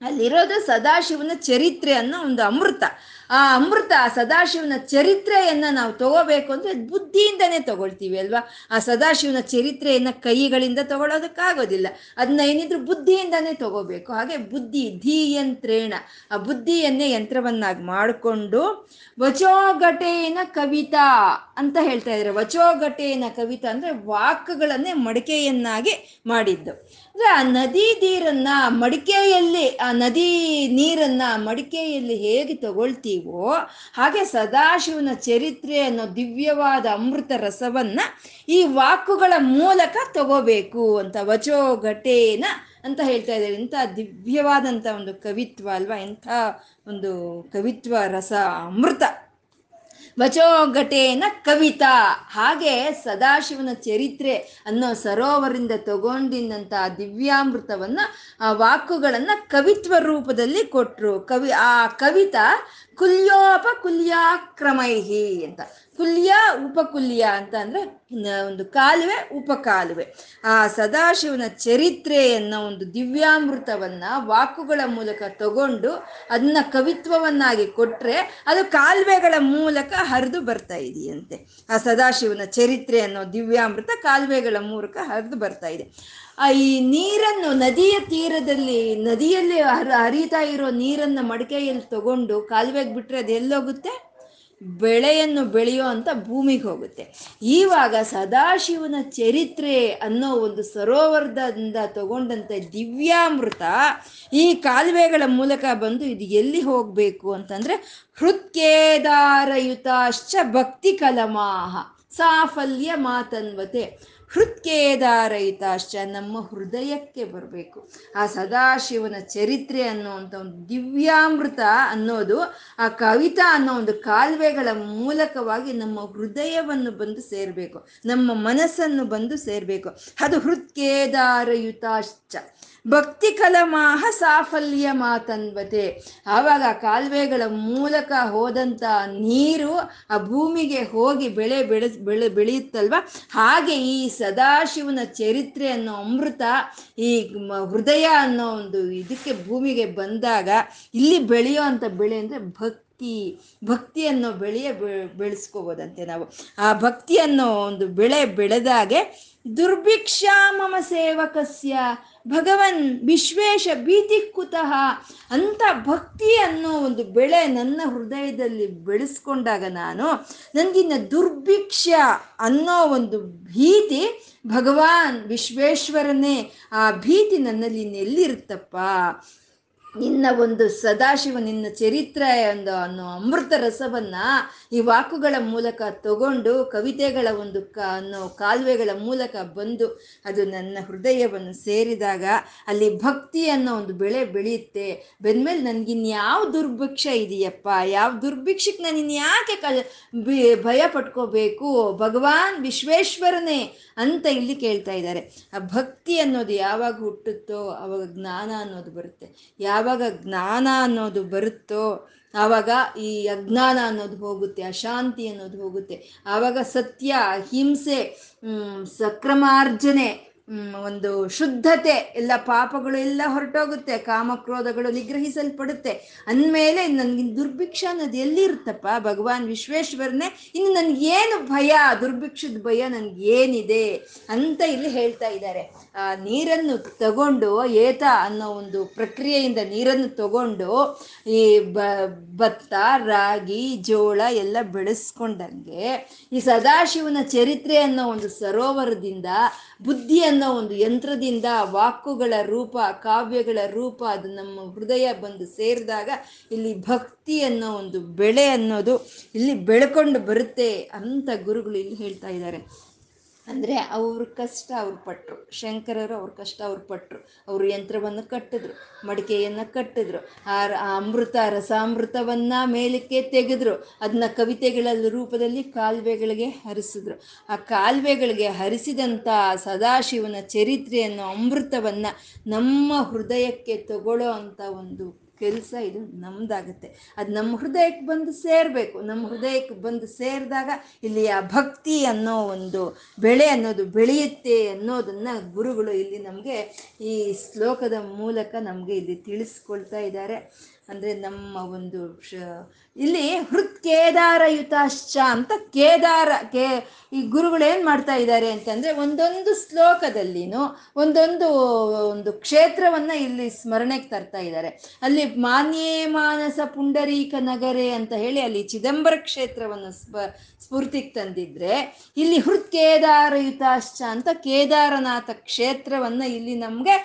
ಅಲ್ಲಿರೋದು ಸದಾಶಿವನ ಚರಿತ್ರೆ ಅನ್ನೋ ಒಂದು ಅಮೃತ. ಆ ಅಮೃತ, ಆ ಸದಾಶಿವನ ಚರಿತ್ರೆಯನ್ನ ನಾವು ತಗೋಬೇಕು ಅಂದ್ರೆ ಬುದ್ಧಿಯಿಂದನೇ ತಗೊಳ್ತೀವಿ ಅಲ್ವಾ? ಆ ಸದಾಶಿವನ ಚರಿತ್ರೆಯನ್ನ ಕೈಗಳಿಂದ ತಗೊಳ್ಳೋದಕ್ಕಾಗೋದಿಲ್ಲ ಅದನ್ನ ಏನಿದ್ರು ಬುದ್ಧಿಯಿಂದನೇ ತಗೋಬೇಕು. ಹಾಗೆ ಬುದ್ಧಿ ಧೀಯಂತ್ರೇಣ. ಆ ಬುದ್ಧಿಯನ್ನೇ ಯಂತ್ರವನ್ನಾಗಿ ಮಾಡಿಕೊಂಡು ವಚೋಘಟೇನ ಕವಿತಾ ಅಂತ ಹೇಳ್ತಾ ಇದ್ದಾರೆ. ವಚೋಘಟೇನ ಕವಿತಾ ಅಂದ್ರೆ ವಾಕ್ಗಳನ್ನೇ ಮಡಿಕೆಯನ್ನಾಗಿ ಮಾಡಿದ್ದು. ಅಂದ್ರೆ ಆ ನದಿ ನೀರನ್ನ ಮಡಿಕೆಯಲ್ಲಿ, ಆ ನದಿ ನೀರನ್ನ ಮಡಿಕೆಯಲ್ಲಿ ಹೇಗೆ ತಗೊಳ್ತೀವೋ ಹಾಗೆ ಸದಾಶಿವನ ಚರಿತ್ರೆ ಅನ್ನೋ ದಿವ್ಯವಾದ ಅಮೃತ ರಸವನ್ನ ಈ ವಾಕುಗಳ ಮೂಲಕ ತಗೋಬೇಕು ಅಂತ ವಚೋ ಘಟೇನ ಅಂತ ಹೇಳ್ತಾ ಇದ್ದಾರೆ. ಇಂಥ ದಿವ್ಯವಾದಂಥ ಒಂದು ಕವಿತ್ವ ಅಲ್ವಾ? ಇಂಥ ಒಂದು ಕವಿತ್ವ ರಸ ಅಮೃತ. ವಚೋಘಟೇನ ಕವಿತಾ. ಹಾಗೆ ಸದಾಶಿವನ ಚರಿತ್ರೆ ಅನ್ನೋ ಸರೋವರಿಂದ ತಗೊಂಡಿದ್ದಂಥ ದಿವ್ಯಾಮೃತವನ್ನ, ಆ ವಾಕುಗಳನ್ನ ಕವಿತ್ವ ರೂಪದಲ್ಲಿ ಕೊಟ್ರು. ಕವಿ, ಆ ಕವಿತಾ ಕುಲ್ಯೋಪ ಕುಲ್ಯಾಕ್ರಮೈಹಿ ಅಂತ. ಕುಲ್ಯ, ಉಪಕುಲ್ಯ ಅಂತ ಅಂದ್ರೆ ಒಂದು ಕಾಲುವೆ, ಉಪಕಾಲುವೆ. ಆ ಸದಾಶಿವನ ಚರಿತ್ರೆಯನ್ನ ಒಂದು ದಿವ್ಯಾಮೃತವನ್ನ ವಾಕುಗಳ ಮೂಲಕ ತಗೊಂಡು ಅದನ್ನ ಕವಿತ್ವವನ್ನಾಗಿ ಕೊಟ್ರೆ ಅದು ಕಾಲುವೆಗಳ ಮೂಲಕ ಹರಿದು ಬರ್ತಾ ಇದೆಯಂತೆ. ಆ ಸದಾಶಿವನ ಚರಿತ್ರೆ ಅನ್ನೋ ದಿವ್ಯಾಮೃತ ಕಾಲುವೆಗಳ ಮೂಲಕ ಹರಿದು ಬರ್ತಾ ಇದೆ. ಈ ನೀರನ್ನು ನದಿಯ ತೀರದಲ್ಲಿ, ನದಿಯಲ್ಲಿ ಹರ, ಹರಿತಾ ಇರೋ ನೀರನ್ನು ಮಡಿಕೆಯಲ್ಲಿ ತಗೊಂಡು ಕಾಲುವೆಗೆ ಬಿಟ್ಟರೆ ಅದು ಎಲ್ಲೋಗುತ್ತೆ? ಬೆಳೆಯನ್ನು ಬೆಳೆಯೋ ಅಂತ ಭೂಮಿಗೆ ಹೋಗುತ್ತೆ. ಈವಾಗ ಸದಾಶಿವನ ಚರಿತ್ರೆ ಅನ್ನೋ ಒಂದು ಸರೋವರದಿಂದ ತಗೊಂಡಂತ ದಿವ್ಯಾಮೃತ ಈ ಕಾಲುವೆಗಳ ಮೂಲಕ ಬಂದು ಇದು ಎಲ್ಲಿ ಹೋಗ್ಬೇಕು ಅಂತಂದ್ರೆ ಹೃತ್ಕೇದಾರಯುತಾಶ್ಚ ಭಕ್ತಿ ಕಲಮಾಹ, ಸಾಫಲ್ಯ ಮಾತನ್ವತೆ. ಹೃತ್ಕೇದಾರಯಿತಾಶ್ಚ ನಮ್ಮ ಹೃದಯಕ್ಕೆ ಬರಬೇಕು. ಆ ಸದಾಶಿವನ ಚರಿತ್ರೆ ಅನ್ನೋವಂಥ ಒಂದು ದಿವ್ಯಾಮೃತ ಅನ್ನೋದು, ಆ ಕವಿತಾ ಅನ್ನೋ ಒಂದು ಕಾಲುವೆಗಳ ಮೂಲಕವಾಗಿ ನಮ್ಮ ಹೃದಯವನ್ನು ಬಂದು ಸೇರಬೇಕು. ನಮ್ಮ ಮನಸ್ಸನ್ನು ಬಂದು ಸೇರಬೇಕು. ಅದು ಹೃತ್ಕೇದಾರಯುತಾಶ್ಚ. ಭಕ್ತಿ ಕಲಮಾಹ ಸಾಫಲ್ಯ ಮಾತನ್ವತೆ. ಆವಾಗ ಕಾಲುವೆಗಳ ಮೂಲಕ ಹೋದಂತ ನೀರು ಆ ಭೂಮಿಗೆ ಹೋಗಿ ಬೆಳೆ ಬೆಳೆ ಬೆಳೆ ಬೆಳೆಯುತ್ತಲ್ವ? ಹಾಗೆ ಈ ಸದಾಶಿವನ ಚರಿತ್ರೆ ಅನ್ನೋ ಅಮೃತ, ಈ ಹೃದಯ ಅನ್ನೋ ಒಂದು ಇದಕ್ಕೆ ಭೂಮಿಗೆ ಬಂದಾಗ ಇಲ್ಲಿ ಬೆಳೆಯೋ ಅಂತ ಬೆಳೆ ಅಂದ್ರೆ ಭಕ್ತಿ. ಭಕ್ತಿ ಅನ್ನೋ ಬೆಳೆಯ ಬೆಳೆಸ್ಕೋಬೋದಂತೆ ನಾವು. ಆ ಭಕ್ತಿ ಅನ್ನೋ ಒಂದು ಬೆಳೆ ಬೆಳೆದಾಗೆ ದುರ್ಭಿಕ್ಷಾ ಮಮ ಸೇವಕಸ್ಯ. ಭಗವನ್ ವಿಶ್ವೇಶ ಭೀತಿ ಕುತಃ ಅಂತ ಭಕ್ತಿ ಅನ್ನೋ ಒಂದು ಬೆಳೆ ನನ್ನ ಹೃದಯದಲ್ಲಿ ಬೆಳೆಸ್ಕೊಂಡಾಗ ನಾನು ನನಗಿನ್ನ ದುರ್ಭಿಕ್ಷ ಅನ್ನೋ ಒಂದು ಭೀತಿ ಭಗವಾನ್ ವಿಶ್ವೇಶ್ವರನೇ, ಆ ಭೀತಿ ನನ್ನಲ್ಲಿ ಎಲ್ಲಿರುತ್ತಪ್ಪ ನಿನ್ನ ಒಂದು ಸದಾಶಿವ, ನಿನ್ನ ಚರಿತ್ರೆ ಒಂದು, ಅನ್ನೋ ಅಮೃತ ರಸವನ್ನ ಈ ವಾಕುಗಳ ಮೂಲಕ ತಗೊಂಡು, ಕವಿತೆಗಳ ಒಂದು ಕ, ಅನ್ನೋ ಕಾಲುವೆಗಳ ಮೂಲಕ ಬಂದು ಅದು ನನ್ನ ಹೃದಯವನ್ನು ಸೇರಿದಾಗ ಅಲ್ಲಿ ಭಕ್ತಿ ಅನ್ನೋ ಒಂದು ಬೆಳೆ ಬೆಳೆಯುತ್ತೆ. ಬೆಂದ್ಮೇಲೆ ನನ್ಗಿನ್ಯಾವ ದುರ್ಭಿಕ್ಷ ಇದೆಯಪ್ಪ? ಯಾವ ದುರ್ಭಿಕ್ಷಕ್ಕೆ ನಾನು ಇನ್ಯಾಕೆ ಕ, ಬಿ- ಭಯ ಪಟ್ಕೋಬೇಕು? ಭಗವಾನ್ ವಿಶ್ವೇಶ್ವರನೇ ಅಂತ ಇಲ್ಲಿ ಕೇಳ್ತಾ ಇದ್ದಾರೆ. ಆ ಭಕ್ತಿ ಅನ್ನೋದು ಯಾವಾಗ ಹುಟ್ಟುತ್ತೋ, ಅವಾಗ ಜ್ಞಾನ ಅನ್ನೋದು ಬರುತ್ತೆ. ಯಾವಾಗ ಜ್ಞಾನ ಅನ್ನೋದು ಬರುತ್ತೋ, ಆವಾಗ ಈ ಅಜ್ಞಾನ ಅನ್ನೋದು ಹೋಗುತ್ತೆ, ಅಶಾಂತಿ ಅನ್ನೋದು ಹೋಗುತ್ತೆ. ಆವಾಗ ಸತ್ಯ ಅಹಿಂಸೆ ಸಕ್ರಮಾರ್ಜನೆ ಒಂದು ಶುದ್ಧತೆ, ಎಲ್ಲ ಪಾಪಗಳು ಎಲ್ಲ ಹೊರಟೋಗುತ್ತೆ, ಕಾಮಕ್ರೋಧಗಳು ನಿಗ್ರಹಿಸಲ್ಪಡುತ್ತೆ. ಅಂದಮೇಲೆ ನನ್ಗೆ ದುರ್ಭಿಕ್ಷ ಅನ್ನೋದು ಎಲ್ಲಿರುತ್ತಪ್ಪ? ಭಗವಾನ್ ವಿಶ್ವೇಶ್ವರನೇ, ಇನ್ನು ನನ್ಗೇನು ಭಯ? ದುರ್ಭಿಕ್ಷದ ಭಯ ನನ್ಗೇನಿದೆ ಅಂತ ಇಲ್ಲಿ ಹೇಳ್ತಾ ಇದ್ದಾರೆ. ಆ, ನೀರನ್ನು ತಗೊಂಡು, ಏತ ಅನ್ನೋ ಒಂದು ಪ್ರಕ್ರಿಯೆಯಿಂದ ನೀರನ್ನು ತಗೊಂಡು, ಈ ಭತ್ತ, ರಾಗಿ, ಜೋಳ ಎಲ್ಲ ಬೆಳೆಸ್ಕೊಂಡಂಗೆ, ಈ ಸದಾಶಿವನ ಚರಿತ್ರೆ ಅನ್ನೋ ಒಂದು ಸರೋವರದಿಂದ ಬುದ್ಧಿ ಅನ್ನೋ ಒಂದು ಯಂತ್ರದಿಂದ ವಾಕುಗಳ ರೂಪ, ಕಾವ್ಯಗಳ ರೂಪ ಅದು ನಮ್ಮ ಹೃದಯ ಬಂದು ಸೇರಿದಾಗ ಇಲ್ಲಿ ಭಕ್ತಿ ಅನ್ನೋ ಒಂದು ಬೆಳೆ ಅನ್ನೋದು ಇಲ್ಲಿ ಬೆಳ್ಕೊಂಡು ಬರುತ್ತೆ ಅಂತ ಗುರುಗಳು ಇಲ್ಲಿ ಹೇಳ್ತಾ ಇದ್ದಾರೆ. ಅಂದರೆ ಅವ್ರ ಕಷ್ಟ ಅವ್ರು ಪಟ್ಟರು ಶಂಕರರು ಅವ್ರ ಕಷ್ಟ ಅವ್ರು ಪಟ್ಟರು ಅವರು ಯಂತ್ರವನ್ನು ಕಟ್ಟಿದ್ರು, ಮಡಿಕೆಯನ್ನು ಕಟ್ಟಿದ್ರು ಆ ಅಮೃತ, ರಸಾಮೃತವನ್ನು ಮೇಲಕ್ಕೆ ತೆಗೆದ್ರು. ಅದನ್ನ ಕವಿತೆಗಳ ರೂಪದಲ್ಲಿ ಕಾಲುವೆಗಳಿಗೆ ಹರಿಸಿದ್ರು. ಆ ಕಾಲುವೆಗಳಿಗೆ ಹರಿಸಿದಂಥ ಸದಾಶಿವನ ಚರಿತ್ರೆಯನ್ನು, ಅಮೃತವನ್ನು ನಮ್ಮ ಹೃದಯಕ್ಕೆ ತಗೊಳ್ಳೋ ಒಂದು ಕೆಲಸ ಇದು ನಮ್ದಾಗುತ್ತೆ. ಅದು ನಮ್ಮ ಹೃದಯಕ್ಕೆ ಬಂದು ಸೇರಬೇಕು. ನಮ್ಮ ಹೃದಯಕ್ಕೆ ಬಂದು ಸೇರಿದಾಗ ಇಲ್ಲಿ ಆ ಭಕ್ತಿ ಅನ್ನೋ ಒಂದು ಬೆಳೆ ಅನ್ನೋದು ಬೆಳೆಯುತ್ತೆ ಅನ್ನೋದನ್ನು ಗುರುಗಳು ಇಲ್ಲಿ ನಮಗೆ ಈ ಶ್ಲೋಕದ ಮೂಲಕ ನಮಗೆ ಇಲ್ಲಿ ತಿಳಿಸ್ಕೊಳ್ತಾ ಇದ್ದಾರೆ. ಅಂದರೆ ನಮ್ಮ ಒಂದು ಇಲ್ಲಿ ಹೃತ್ ಕೇದಾರಯುತಾಶ್ಚ ಅಂತ ಕೇದಾರ, ಕೇ, ಈ ಗುರುಗಳು ಏನು ಮಾಡ್ತಾ ಇದ್ದಾರೆ ಅಂತಂದರೆ ಒಂದೊಂದು ಶ್ಲೋಕದಲ್ಲಿನೂ ಒಂದೊಂದು ಒಂದು ಕ್ಷೇತ್ರವನ್ನು ಇಲ್ಲಿ ಸ್ಮರಣೆಗೆ ತರ್ತಾ ಇದ್ದಾರೆ. ಅಲ್ಲಿ ಮಾನ್ಯೇ ಮಾನಸ ಪುಂಡರೀಕ ನಗರೆ ಅಂತ ಹೇಳಿ ಅಲ್ಲಿ ಚಿದಂಬರ ಕ್ಷೇತ್ರವನ್ನು ಸ್ಪ, ಸ್ಫೂರ್ತಿಗೆ ತಂದಿದ್ರೆ ಇಲ್ಲಿ ಹೃತ್ ಕೇದಾರಯುತಾಶ್ಚ ಅಂತ ಕೇದಾರನಾಥ ಕ್ಷೇತ್ರವನ್ನು ಇಲ್ಲಿ ನಮಗೆ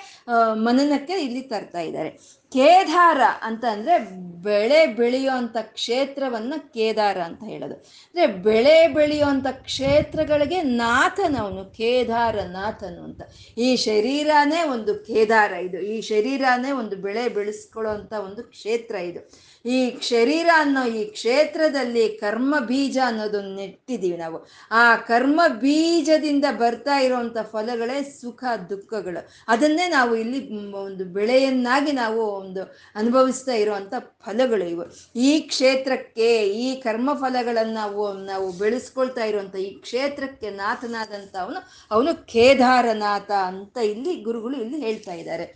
ಮನನಕ್ಕೆ ಇಲ್ಲಿ ತರ್ತಾ ಇದ್ದಾರೆ. ಕೇದಾರ ಅಂತ ಅಂದರೆ ಬೆಳೆ ಬೆಳೆಯುವಂಥ ಕ್ಷೇತ್ರವನ್ನು ಕೇದಾರ ಅಂತ ಹೇಳೋದು. ಅಂದರೆ ಬೆಳೆ ಬೆಳೆಯುವಂಥ ಕ್ಷೇತ್ರಗಳಿಗೆ ನಾಥನವನು ಕೇದಾರ ನಾಥನು ಅಂತ. ಈ ಶರೀರನೇ ಒಂದು ಕೇದಾರ ಇದು. ಈ ಶರೀರನೇ ಒಂದು ಬೆಳೆ ಬೆಳೆಸ್ಕೊಳ್ಳೋ ಒಂದು ಕ್ಷೇತ್ರ ಇದು. ಈ ಶರೀರ ಅನ್ನೋ ಈ ಕ್ಷೇತ್ರದಲ್ಲಿ ಕರ್ಮ ಬೀಜ ಅನ್ನೋದನ್ನು ನೆಟ್ಟಿದ್ದೀವಿ ನಾವು. ಆ ಕರ್ಮ ಬೀಜದಿಂದ ಬರ್ತಾ ಇರುವಂಥ ಫಲಗಳೇ ಸುಖ, ದುಃಖಗಳು. ಅದನ್ನೇ ನಾವು ಇಲ್ಲಿ ಒಂದು ಬೆಳೆಯನ್ನಾಗಿ ನಾವು ಒಂದು ಅನುಭವಿಸ್ತಾ ಇರುವಂಥ ಫಲಗಳು ಇವು. ಈ ಕ್ಷೇತ್ರಕ್ಕೆ, ಈ ಕರ್ಮ ಫಲಗಳನ್ನು ನಾವು ನಾವು ಬೆಳೆಸ್ಕೊಳ್ತಾ ಇರುವಂಥ ಈ ಕ್ಷೇತ್ರಕ್ಕೆ ನಾಥನಾದಂಥ ಅವನು ಅವನು ಕೇದಾರನಾಥ ಅಂತ ಇಲ್ಲಿ ಗುರುಗಳು ಇಲ್ಲಿ ಹೇಳ್ತಾ ಇದ್ದಾರೆ.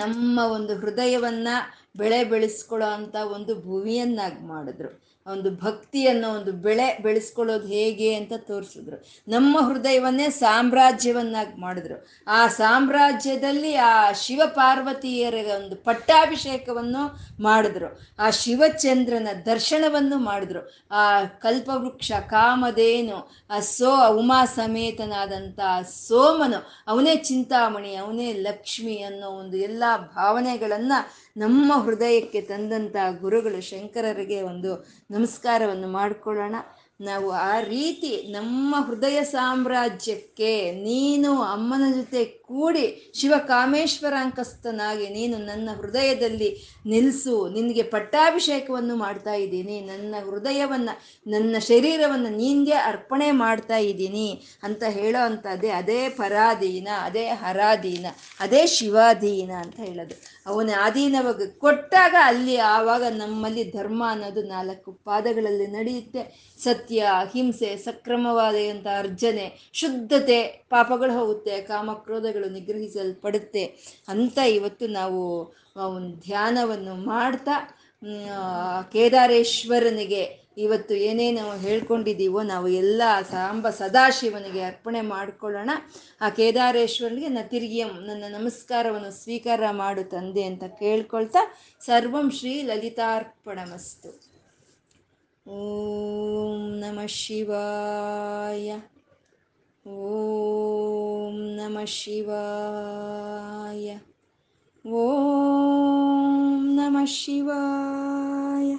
ನಮ್ಮ ಒಂದು ಹೃದಯವನ್ನ ಬೆಳೆ ಬೆಳೆಸ್ಕೊಳ್ಳೋ ಅಂಥ ಒಂದು ಭೂಮಿಯನ್ನಾಗಿ ಮಾಡಿದ್ರು. ಒಂದು ಭಕ್ತಿಯನ್ನು, ಒಂದು ಬೆಳೆ ಬೆಳೆಸ್ಕೊಳ್ಳೋದು ಹೇಗೆ ಅಂತ ತೋರಿಸಿದ್ರು. ನಮ್ಮ ಹೃದಯವನ್ನೇ ಸಾಮ್ರಾಜ್ಯವನ್ನಾಗಿ ಮಾಡಿದ್ರು. ಆ ಸಾಮ್ರಾಜ್ಯದಲ್ಲಿ ಆ ಶಿವ ಪಾರ್ವತಿಯರ ಒಂದು ಪಟ್ಟಾಭಿಷೇಕವನ್ನು ಮಾಡಿದ್ರು. ಆ ಶಿವಚಂದ್ರನ ದರ್ಶನವನ್ನು ಮಾಡಿದ್ರು. ಆ ಕಲ್ಪವೃಕ್ಷ, ಕಾಮಧೇನು, ಆ ಸೋ ಉಮಾ ಸಮೇತನಾದಂಥ ಸೋಮನು, ಅವನೇ ಚಿಂತಾಮಣಿ, ಅವನೇ ಲಕ್ಷ್ಮಿ ಅನ್ನೋ ಒಂದು ಎಲ್ಲ ಭಾವನೆಗಳನ್ನು ನಮ್ಮ ಹೃದಯಕ್ಕೆ ತಂದಂಥ ಗುರುಗಳು ಶಂಕರರಿಗೆ ಒಂದು ನಮಸ್ಕಾರವನ್ನು ಮಾಡಿಕೊಳ್ಳೋಣ. ನಾವು ಆ ರೀತಿ ನಮ್ಮ ಹೃದಯ ಸಾಮ್ರಾಜ್ಯಕ್ಕೆ ನೀನು ಅಮ್ಮನ ಜೊತೆ ಕೂಡಿ ಶಿವ ಕಾಮೇಶ್ವರಾಂಕಸ್ತನಾಗಿ ನೀನು ನನ್ನ ಹೃದಯದಲ್ಲಿ ನಿಲ್ಲಿಸು ನಿನಗೆ ಪಟ್ಟಾಭಿಷೇಕವನ್ನು ಮಾಡ್ತಾ ಇದ್ದೀನಿ. ನನ್ನ ಹೃದಯವನ್ನು, ನನ್ನ ಶರೀರವನ್ನು ನಿನಗೆ ಅರ್ಪಣೆ ಮಾಡ್ತಾ ಇದ್ದೀನಿ ಅಂತ ಹೇಳೋ ಅಂಥದ್ದೇ ಅದೇ ಪರಾಧೀನ, ಅದೇ ಹರಾಧೀನ, ಅದೇ ಶಿವಾಧೀನ ಅಂತ ಹೇಳೋದು. ಅವನ ನಮಗೆ ಕೊಟ್ಟಾಗ ಅಲ್ಲಿ ಆವಾಗ ನಮ್ಮಲ್ಲಿ ಧರ್ಮ ಅನ್ನೋದು ನಾಲ್ಕು ಪಾದಗಳಲ್ಲಿ ನಡೆಯುತ್ತೆ. ಸತ್ಯ, ಅಹಿಂಸೆ ಸಕ್ರಮವಾದಂಥ ಅರ್ಜನೆ, ಶುದ್ಧತೆ, ಪಾಪಗಳು ಹೋಗುತ್ತೆ, ಕಾಮಕ್ರೋಧಗಳು ನಿಗ್ರಹಿಸಲ್ಪಡುತ್ತೆ ಅಂತ ಇವತ್ತು ನಾವು ಒಂದು ಧ್ಯಾನವನ್ನು ಮಾಡ್ತಾ ಕೇದಾರೇಶ್ವರನಿಗೆ ಇವತ್ತು ಏನೇನು ಹೇಳ್ಕೊಂಡಿದ್ದೀವೋ ನಾವು ಎಲ್ಲ ಸಾಂಬ ಸದಾಶಿವನಿಗೆ ಅರ್ಪಣೆ ಮಾಡಿಕೊಳ್ಳೋಣ. ಆ ಕೇದಾರೇಶ್ವರನಿಗೆ ನ ತಿರುಗಿ ನನ್ನ ನಮಸ್ಕಾರವನ್ನು ಸ್ವೀಕಾರ ಮಾಡು ತಂದೆ ಅಂತ ಕೇಳ್ಕೊಳ್ತಾ ಸರ್ವಂ ಶ್ರೀ ಲಲಿತಾರ್ಪಣಮಸ್ತು. ಓಂ ನಮ ಶಿವಾಯ. ಓಂ ನಮ ಶಿವಾಯ. ಓಂ ನಮ ಶಿವಾಯ.